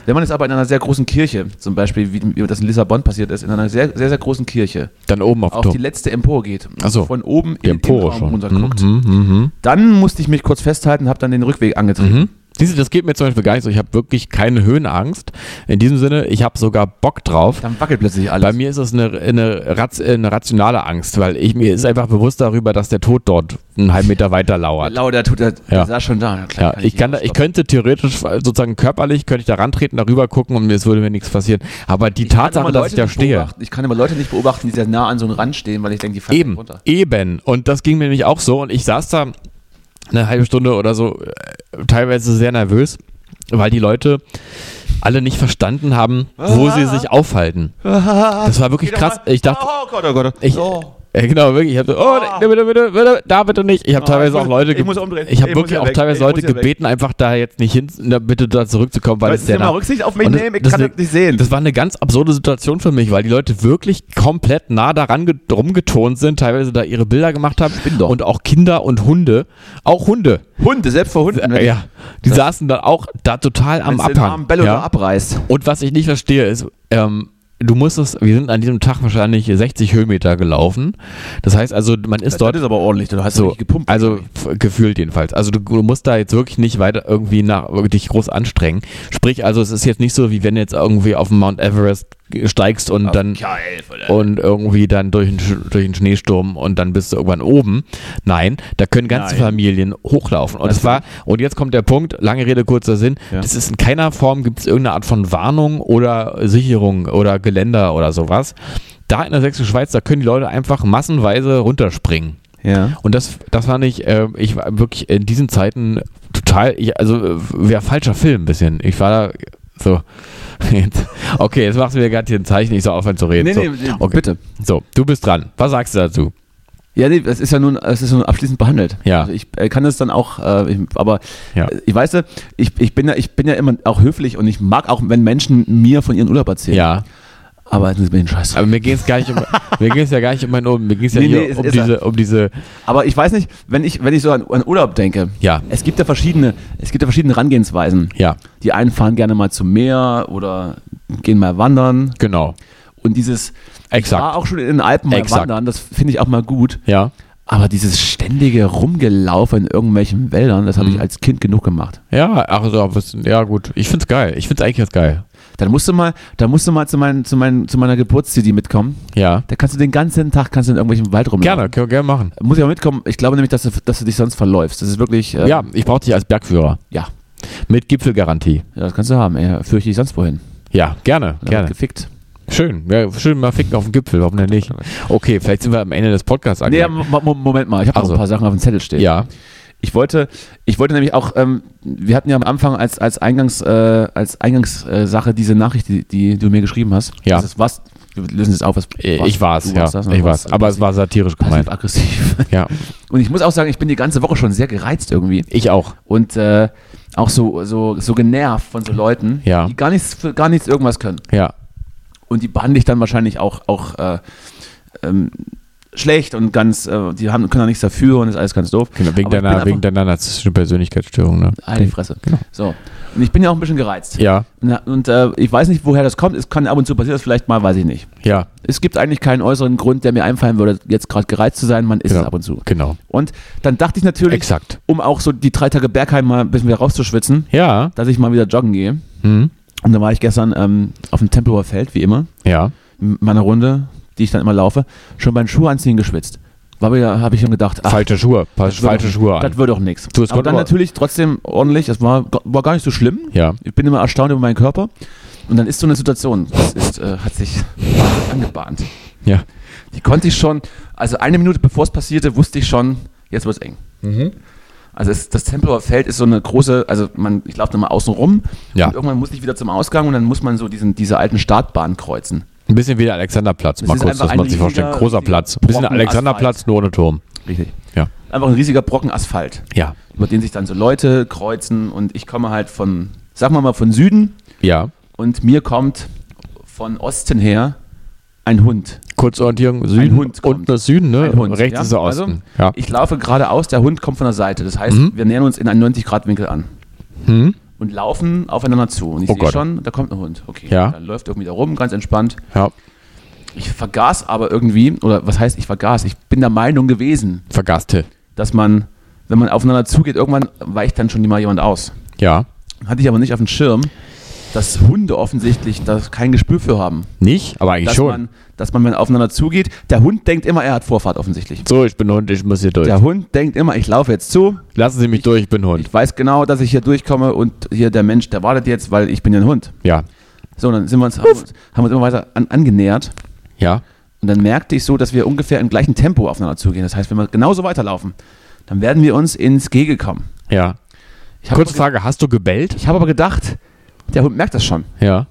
Wenn man jetzt aber in einer sehr großen Kirche, zum Beispiel wie, wie das in Lissabon passiert ist, in einer sehr, sehr, sehr großen Kirche, dann oben auf auf die letzte Empore geht so. von oben Die in den Empore Raum schon. runterguckt, Mhm, mhm, dann musste ich mich kurz festhalten und habe dann den Rückweg angetreten. Siehst du, das geht mir zum Beispiel gar nicht so. Ich habe wirklich keine Höhenangst. In diesem Sinne, ich habe sogar Bock drauf. Dann wackelt plötzlich alles. Bei mir ist es eine, eine, eine rationale Angst, weil ich mir ist einfach bewusst darüber, dass der Tod dort einen halben Meter weiter lauert. Lau, der tut, der, der Ja. saß schon da. Klar, Ja, ich, kann da, ich könnte theoretisch sozusagen körperlich könnte ich da rantreten, darüber gucken und es würde mir nichts passieren. Aber die Ich kann Tatsache, dass ich da stehe, beobachten. Ich kann immer Leute nicht beobachten, die sehr nah an so einem Rand stehen, weil ich denke, die fallen eben, runter. eben. Und das ging mir nämlich auch so und ich saß da eine halbe Stunde oder so, äh, teilweise sehr nervös, weil die Leute alle nicht verstanden haben, wo sie sich aufhalten. Das war wirklich krass. Ich dachte, oh Gott, oh Gott. Ich, oh. Äh, genau, wirklich. Ich habe so, oh, nee, bitte, bitte, bitte, da bitte nicht. Ich habe Oh, teilweise ich auch Leute, ich muss umdrehen. ich habe wirklich ja auch weg. teilweise Ich Leute ja weg. gebeten, einfach da jetzt nicht hin, bitte da zurückzukommen, weil Leute, es sehr nimm mal nah. Rücksicht auf mich nehmen, ich das kann das nicht sehen. Das war eine ganz absurde Situation für mich, weil die Leute wirklich komplett nah daran ge- rumgetont sind, teilweise da ihre Bilder gemacht haben und auch Kinder und Hunde, auch Hunde. Hunde, selbst vor Hunden. Äh, ja, die saßen dann auch da total am Am den armen Abhang. Bello ja. da abreißt. Und was ich nicht verstehe ist, ähm, du musstest, wir sind an diesem Tag wahrscheinlich 60 Höhenmeter gelaufen. Das heißt also, man ist dort ist aber ordentlich, du hast so, gepumpt. also gefühlt jedenfalls. Also du, du musst da jetzt wirklich nicht weiter irgendwie nach dich groß anstrengen. Sprich, also es ist jetzt nicht so, wie wenn jetzt irgendwie auf den Mount Everest steigst und dann und irgendwie dann durch einen, durch einen Schneesturm und dann bist du irgendwann oben. Nein, da können ganze Nein. Familien hochlaufen. Und Das es war, und jetzt kommt der Punkt, lange Rede, kurzer Sinn, Ja. das ist in keiner Form, gibt es irgendeine Art von Warnung oder Sicherung oder Geländer oder sowas. Da in der Sächsischen Schweiz, da können die Leute einfach massenweise runterspringen. Ja. Und das, das fand ich, äh, ich war wirklich in diesen Zeiten total, ich, also äh, wäre falscher Film ein bisschen. Ich war da so, jetzt, okay, jetzt machst du mir gerade hier ein Zeichen, ich soll aufhören zu reden. Nee, so, nee, nee, okay. bitte. So, du bist dran. Was sagst du dazu? Ja, nee, es ist ja nun, es ist nun abschließend behandelt. Ja. Also ich äh, kann es dann auch, äh, ich, aber Ja. ich weiß, ich, ich bin ja, ich bin ja immer auch höflich und ich mag auch, wenn Menschen mir von ihren Urlaub erzählen. Ja, Aber es ist mir den Scheiß. aber mir ging es gar nicht um, mir ging es ja gar nicht um meinen Oben, mir ging es ja Nee, hier nee, es um diese, um diese, Aber ich weiß nicht, wenn ich, wenn ich so an, an Urlaub denke, ja, es gibt ja verschiedene, es gibt ja verschiedene Herangehensweisen. ja, Die einen fahren gerne mal zum Meer oder gehen mal wandern. genau, Und dieses, ich Exakt. war auch schon in den Alpen mal Exakt. wandern, das finde ich auch mal gut. ja, Aber dieses ständige Rumgelaufe in irgendwelchen Wäldern, das habe Mhm. ich als Kind genug gemacht. ja, ach so, ja gut, ich find's geil, ich find's eigentlich ganz geil, Dann musst du mal, da musst du mal zu, mein, zu, mein, zu meiner Geburts-CD mitkommen. ja, Da kannst du den ganzen Tag kannst du in irgendwelchen Wald rumlaufen. gerne, können wir gerne machen. Muss ich auch mitkommen. Ich glaube nämlich, dass du, dass du dich sonst verläufst. Das ist wirklich. ähm, Ja, ich brauche dich als Bergführer. Ja. Mit Gipfelgarantie. Ja, das kannst du haben. Ja, fürchte ich sonst wohin. Ja, gerne, Ja, gerne. Gefickt. Schön. Ja, schön mal ficken auf dem Gipfel, warum denn nicht? Okay, vielleicht sind wir am Ende des Podcasts Nee. Mo- Mo- Moment mal, ich habe Also. noch ein paar Sachen auf dem Zettel stehen. ja, Ich wollte, ich wollte nämlich auch, ähm, wir hatten ja am Anfang als, als Eingangs, äh, als Eingangssache diese Nachricht, die, die du mir geschrieben hast. Ja. Das ist was, wir lösen es auf, was Äh, was- ich war es, ja. das, ich war es. Aber es war satirisch gemeint. passiv-aggressiv. Ja, Und ich muss auch sagen, ich bin die ganze Woche schon sehr gereizt irgendwie. ich auch. Und äh, auch so, so, so genervt von so Leuten, Ja. die gar nichts, gar nichts irgendwas können. Ja, Und die behandle ich dann wahrscheinlich auch, auch äh, ähm, schlecht und ganz, äh, die haben, können auch nichts dafür und ist alles ganz doof. genau. Wegen, deiner, wegen deiner narzisstischen Persönlichkeitsstörung, ne? Halt die Fresse. Genau. So. Und ich bin ja auch ein bisschen gereizt. Ja, Na, und äh, ich weiß nicht, woher das kommt. Es kann ab und zu passieren, das vielleicht mal, weiß ich nicht. ja, Es gibt eigentlich keinen äußeren Grund, der mir einfallen würde, jetzt gerade gereizt zu sein. Man ist Genau. es ab und zu. genau. Und dann dachte ich natürlich, Exakt. um auch so die drei Tage Bergheim mal ein bisschen wieder rauszuschwitzen, Ja, dass ich mal wieder joggen gehe. hm. Und da war ich gestern ähm, auf dem Tempelhofer Feld, wie immer, ja. in meiner Runde, die ich dann immer laufe, schon beim Schuh anziehen geschwitzt. War wieder, habe ich schon gedacht, ach, Falsche Schuhe, das wird falsche doch- Schuhe an. Das wird doch nichts. Du, es Aber dann natürlich trotzdem ordentlich. Es war, war gar nicht so schlimm. Ja, Ich bin immer erstaunt über meinen Körper. Und dann ist so eine Situation, das ist, äh, hat sich angebahnt. ja. Die konnte ich schon, also eine Minute bevor es passierte, wusste ich schon, jetzt wird es eng. Mhm. Also es, das Tempelhofer Feld ist so eine große, also man, ich laufe dann mal außen rum Ja. und irgendwann muss ich wieder zum Ausgang und dann muss man so diesen, diese alten Startbahn kreuzen. Ein bisschen wie der Alexanderplatz, Das mal ist kurz, einfach dass ein man sich vorstellt. Großer Platz. Ein bisschen Alexanderplatz, nur ohne Turm. Richtig. Ja. Einfach ein riesiger Brocken Asphalt, Ja. über den sich dann so Leute kreuzen und ich komme halt von, sagen wir mal, von Süden Ja. und mir kommt von Osten her ein Hund. Kurzorientierung, Süden, Hund kommt. unten ist Süden, ne? Ein Hund, Rechts ja? ist der Also, Osten. ja. Ich laufe geradeaus, der Hund kommt von der Seite. Das heißt, Mhm. wir nähern uns in einen 90-Grad-Winkel an Hm? Und laufen aufeinander zu. Und ich Oh sehe schon, da kommt ein Hund. Okay, Ja. dann läuft irgendwie da rum, ganz entspannt. ja. Ich vergaß aber irgendwie, oder was heißt ich vergaß? Ich bin der Meinung gewesen, Vergaßte. dass man, wenn man aufeinander zugeht, irgendwann weicht dann schon mal jemand aus. Ja. Hatte ich aber nicht auf dem Schirm, dass Hunde offensichtlich da kein Gespür für haben. Nicht, aber eigentlich Dass schon. man, dass man, wenn aufeinander zugeht, der Hund denkt immer, er hat Vorfahrt offensichtlich. so, ich bin Hund, ich muss hier durch. Der Hund denkt immer, ich laufe jetzt zu, Lassen Sie mich durch, ich bin Hund. ich weiß genau, dass ich hier durchkomme und hier der Mensch, der wartet jetzt, weil ich bin ja ein Hund. ja. So, dann sind wir uns, haben, wir uns- haben uns immer weiter an, angenähert Ja. und dann merkte ich so, dass wir ungefähr im gleichen Tempo aufeinander zugehen. Das heißt, wenn wir genauso weiterlaufen, dann werden wir uns ins Gehege kommen. Ja. Ich habe Kurze Frage, hast du gebellt? hab aber gedacht, der Hund merkt das schon. Ja.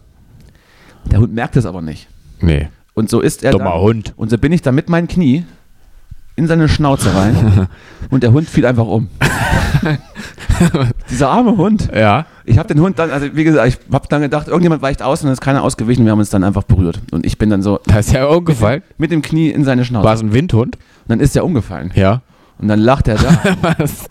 Der Hund merkt es aber nicht. Nee. Und so ist er Dummer dann, Hund. Und so bin ich dann mit meinem Knie in seine Schnauze rein und der Hund fiel einfach um. Dieser arme Hund. Ja. Ich habe den Hund dann, also wie gesagt, ich habe dann gedacht, irgendjemand weicht aus und dann ist keiner ausgewichen. Wir haben uns dann einfach berührt. Und ich bin dann so Da ist ja umgefallen. mit dem Knie in seine Schnauze. War es ein Windhund? Und dann ist er umgefallen. Ja. Und dann lacht er da. Was?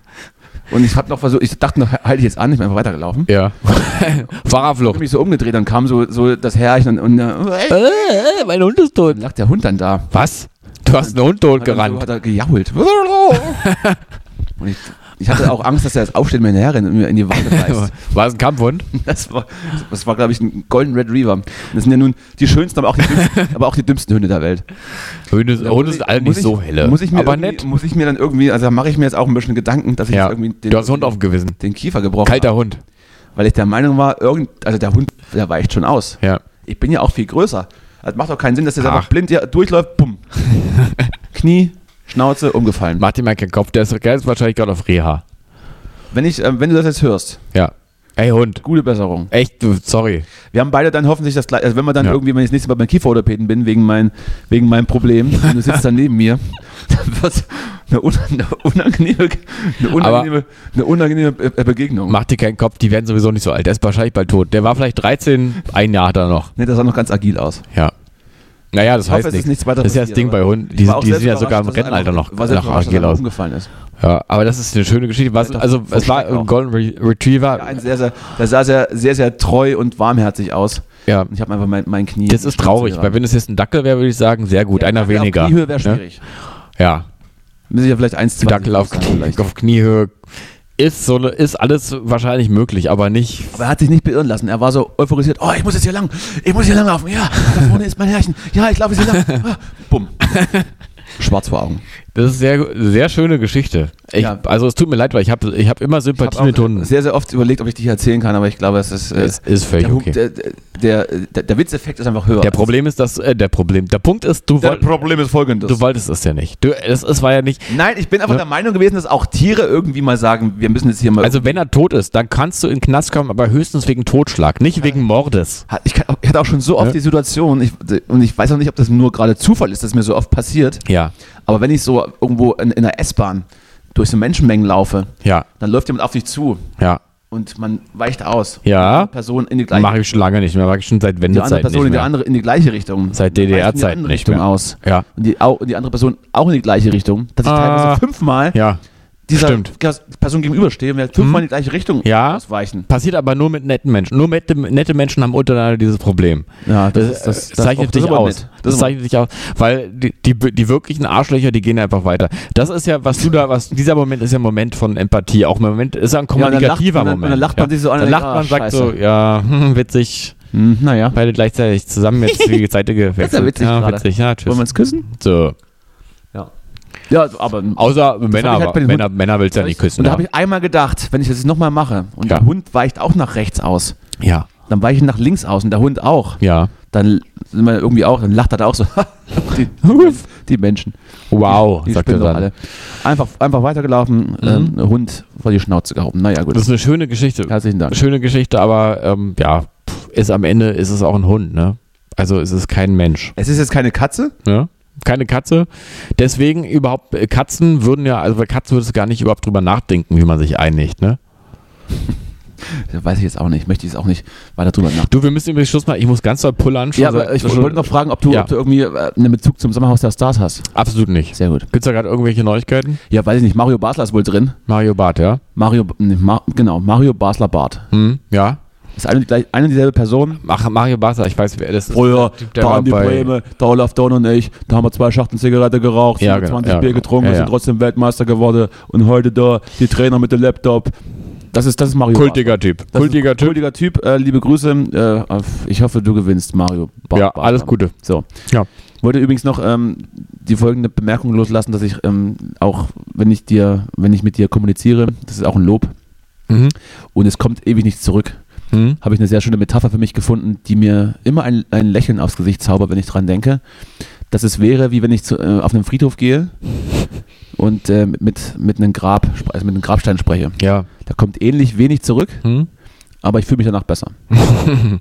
Und ich habe noch versucht, ich dachte noch, halte ich jetzt an, ich bin einfach weitergelaufen. Ja. Ich habe Fahrerflucht. mich so umgedreht, dann kam so, so das Herrchen und, und äh, Äh, mein Hund ist tot. dann lacht der Hund dann da. Was? Du hast einen Hund tot dann So, gerannt. hat er gejault. und ich, ich hatte auch Angst, dass er jetzt aufsteht und mir hinterherrennt und mir in die Wange reißt. War es ein Kampfhund? Das war, das war glaube ich, ein Golden Red Reaver. Und das sind ja nun die schönsten, aber auch die dümmsten, aber auch die dümmsten Hunde der Welt. Hunde, Hunde sind alle nicht ich- so helle. Muss ich mir aber nett. Muss ich mir dann irgendwie, also da mache ich mir jetzt auch ein bisschen Gedanken, dass ich Ja. irgendwie den, Du hast Hund auf dem Gewissen. den Kiefer gebrochen Kalter habe. Hund. Weil ich der Meinung war, irgend, also der Hund, der weicht schon aus. Ja. Ich bin ja auch viel größer. Das macht doch keinen Sinn, dass der Ach. einfach blind durchläuft, bumm. Knie, Schnauze, umgefallen. Mach dir mal keinen Kopf, der ist, der ist wahrscheinlich gerade auf Reha. Wenn, ich, äh, wenn du das jetzt hörst, Ja. Ey Hund. gute Besserung. Echt, sorry. Wir haben beide dann hoffentlich das gleiche. Also wenn wir dann Ja. irgendwie, wenn ich das nächste Mal beim Kieferorthopäden bin, wegen, mein, wegen meinem Problem, und du sitzt dann neben mir, dann wird eine, un eine unangenehme, eine unangenehme, eine unangenehme Be- Begegnung. Mach dir keinen Kopf, die werden sowieso nicht so alt. Der ist wahrscheinlich bald tot. Der war vielleicht 13, ein Jahr hat er noch. Ne, das sah noch ganz agil aus. Ja. Naja, das Ich hoffe, heißt es ist nichts. nichts Das ist ja das Ding bei Hunden. ich Die, die sehen ja sogar im er Rennalter noch selbst nach er aus. umgefallen ist. Ja, aber das ist eine schöne Geschichte. Was, also es war ein Golden Re Retriever. Ja, ein sehr, sehr, der sah sehr, sehr, sehr treu und warmherzig aus. Ja. Und ich habe einfach mein, mein Knie. Das ist traurig, weil wenn es jetzt ein Dackel wäre, würde ich sagen, sehr gut, einer weniger. Auf Kniehöhe wäre Ne? schwierig. Ja, Müssen ja vielleicht eins, zwei. Dackel auf, sein Knie, auf Kniehöhe ist so ist alles wahrscheinlich möglich, aber nicht. Aber er hat sich nicht beirren lassen. Er war so euphorisiert. Oh, ich muss jetzt hier lang. Ich muss hier lang laufen. Ja, da vorne ist mein Herrchen. Ja, ich laufe jetzt hier lang. Ah, Bumm. schwarz vor Augen. Das ist sehr, sehr schöne Geschichte. Ich, Ja. Also es tut mir leid, weil ich habe ich hab immer Sympathie Ich habe mit Hunden. sehr, sehr oft überlegt, ob ich dich erzählen kann, aber ich glaube, es ist, äh, Es ist völlig der, okay. der, der, der, der Witzeffekt ist einfach höher. Der Problem ist, dass, äh, der Problem, der Punkt ist, du, der woll, Problem ist folgendes. du wolltest es ja nicht. Du, es, es war ja nicht, Nein, ich bin einfach Ja. der Meinung gewesen, dass auch Tiere irgendwie mal sagen, wir müssen jetzt hier mal. also wenn er tot ist, dann kannst du in den Knast kommen, aber höchstens wegen Totschlag, nicht wegen Mordes. ich, kann, ich hatte auch schon so oft Ja. die Situation, ich, und ich weiß auch nicht, ob das nur gerade Zufall ist, dass mir so oft passiert, Ja, aber wenn ich so irgendwo in, in der S-Bahn durch so Menschenmengen laufe, ja, dann läuft jemand auf dich zu ja. und man weicht aus. Ja. Die Person in die gleiche Mache ich schon lange nicht mehr, mache ich schon seit die andere Wendezeit Person in die, andere, in die gleiche Richtung. Seit andere nicht Richtung mehr. aus. Ja. Und die, au- und die andere Person auch in die gleiche Richtung. Dass ich Ah. teilweise fünfmal Ja, dieser stimmt. Person gegenüberstehe und wir fünfmal in die gleiche Richtung Ja. ausweichen. passiert aber nur mit netten Menschen. Nur nette, nette Menschen haben untereinander dieses Problem. Ja, Das, ist- das- das das- zeichnet dich aber aus. Das, zeichnet dich aus, weil die, die, die wirklichen Arschlöcher, die gehen einfach weiter. Das ist ja, was du da, was dieser Moment ist ja ein Moment von Empathie. Auch ein Moment ist ja ein dann lacht- kommunikativer und dann- Moment. und dann lacht man sich so an Dann lacht man, sagt so, scheiße. ja, hm, witzig, Hm, naja. beide gleichzeitig zusammen jetzt die Seite gewechselt. Das ist ja witzig ja, witzig, ja, tschüss. Wollen wir uns küssen? So. Ja. Ja, aber. Außer Männer, halt bei den Männer, Männer willst ja nicht küssen. Und da ja. habe ich einmal gedacht, wenn ich das nochmal mache und Ja. der Hund weicht auch nach rechts aus, ja, dann weiche ich nach links aus und der Hund auch. ja. Dann sind wir irgendwie auch, dann lacht er da auch so. die, die Menschen. Wow, Die sagt er dann. alle. Einfach, einfach weitergelaufen, ähm, Hund vor die Schnauze gehauen. Naja, gut. Das ist eine schöne Geschichte. Herzlichen Dank. Schöne Geschichte, aber ähm, ja, ist am Ende ist es auch ein Hund, ne? Also es ist kein Mensch. Es ist jetzt keine Katze. Ne? Keine Katze. Deswegen überhaupt, äh, Katzen würden ja, also bei Katzen würdest du gar nicht überhaupt drüber nachdenken, wie man sich einigt, ne? Das weiß ich jetzt auch nicht. Möchte ich jetzt auch nicht weiter drüber nachdenken. Du, wir müssen übrigens Schluss machen. Ich muss ganz doll pullern. Ja, aber ich wollte noch fragen, ob du, Ja. ob du irgendwie äh, einen Bezug zum Sommerhaus der Stars hast. Absolut nicht. Sehr gut. Gibt es da gerade irgendwelche Neuigkeiten? Ja, weiß ich nicht. Mario Basler ist wohl drin. Mario Barth, ja? Mario, nee, Ma, genau, Mario Basler Bart. Hm, ja. Ist eine, gleich, eine und dieselbe Person. Mario Barth, ich weiß, wer das ist. Früher, Der Typ, der da war an die bei- Bremen, da Olaf Don und ich, da haben wir zwei Schachteln Zigarette geraucht, Ja, 20 genau, ja, Bier genau. getrunken, Ja, wir sind ja. trotzdem Weltmeister geworden und heute da die Trainer mit dem Laptop. Das ist, das ist Mario Kultiger Typ. Das Kultiger Typ. Kultiger Typ. Äh, liebe Grüße. Äh, ich hoffe, du gewinnst, Mario. Ba- Ja, alles Gute. So. Ja. Wollte übrigens noch ähm, die folgende Bemerkung loslassen, dass ich ähm, auch, wenn ich dir, wenn ich mit dir kommuniziere, das ist auch ein Lob Mhm. und es kommt ewig nichts zurück, Mhm. habe ich eine sehr schöne Metapher für mich gefunden, die mir immer ein, ein Lächeln aufs Gesicht zaubert, wenn ich dran denke. Dass es wäre, wie wenn ich zu, äh, auf einen Friedhof gehe und äh, mit, mit, einem Grab, also mit einem Grabstein spreche. Ja. Da kommt ähnlich wenig zurück, Hm? aber ich fühle mich danach besser.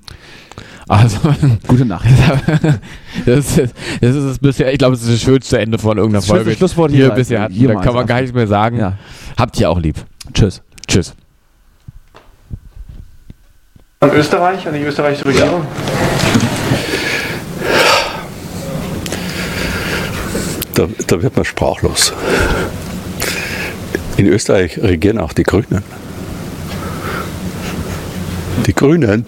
Also, Gute Nacht. das ist, das ist es bisher, ich glaube, das ist das schönste Ende von irgendeiner Das Folge. Schlusswort hier hier- bisher hatten. hier Da kann man gar nichts mehr sagen. Ja. Habt ihr auch lieb. Tschüss. Tschüss. An Österreich, an die österreichische Regierung? Da, da wird man sprachlos. In Österreich regieren auch die Grünen. Die Grünen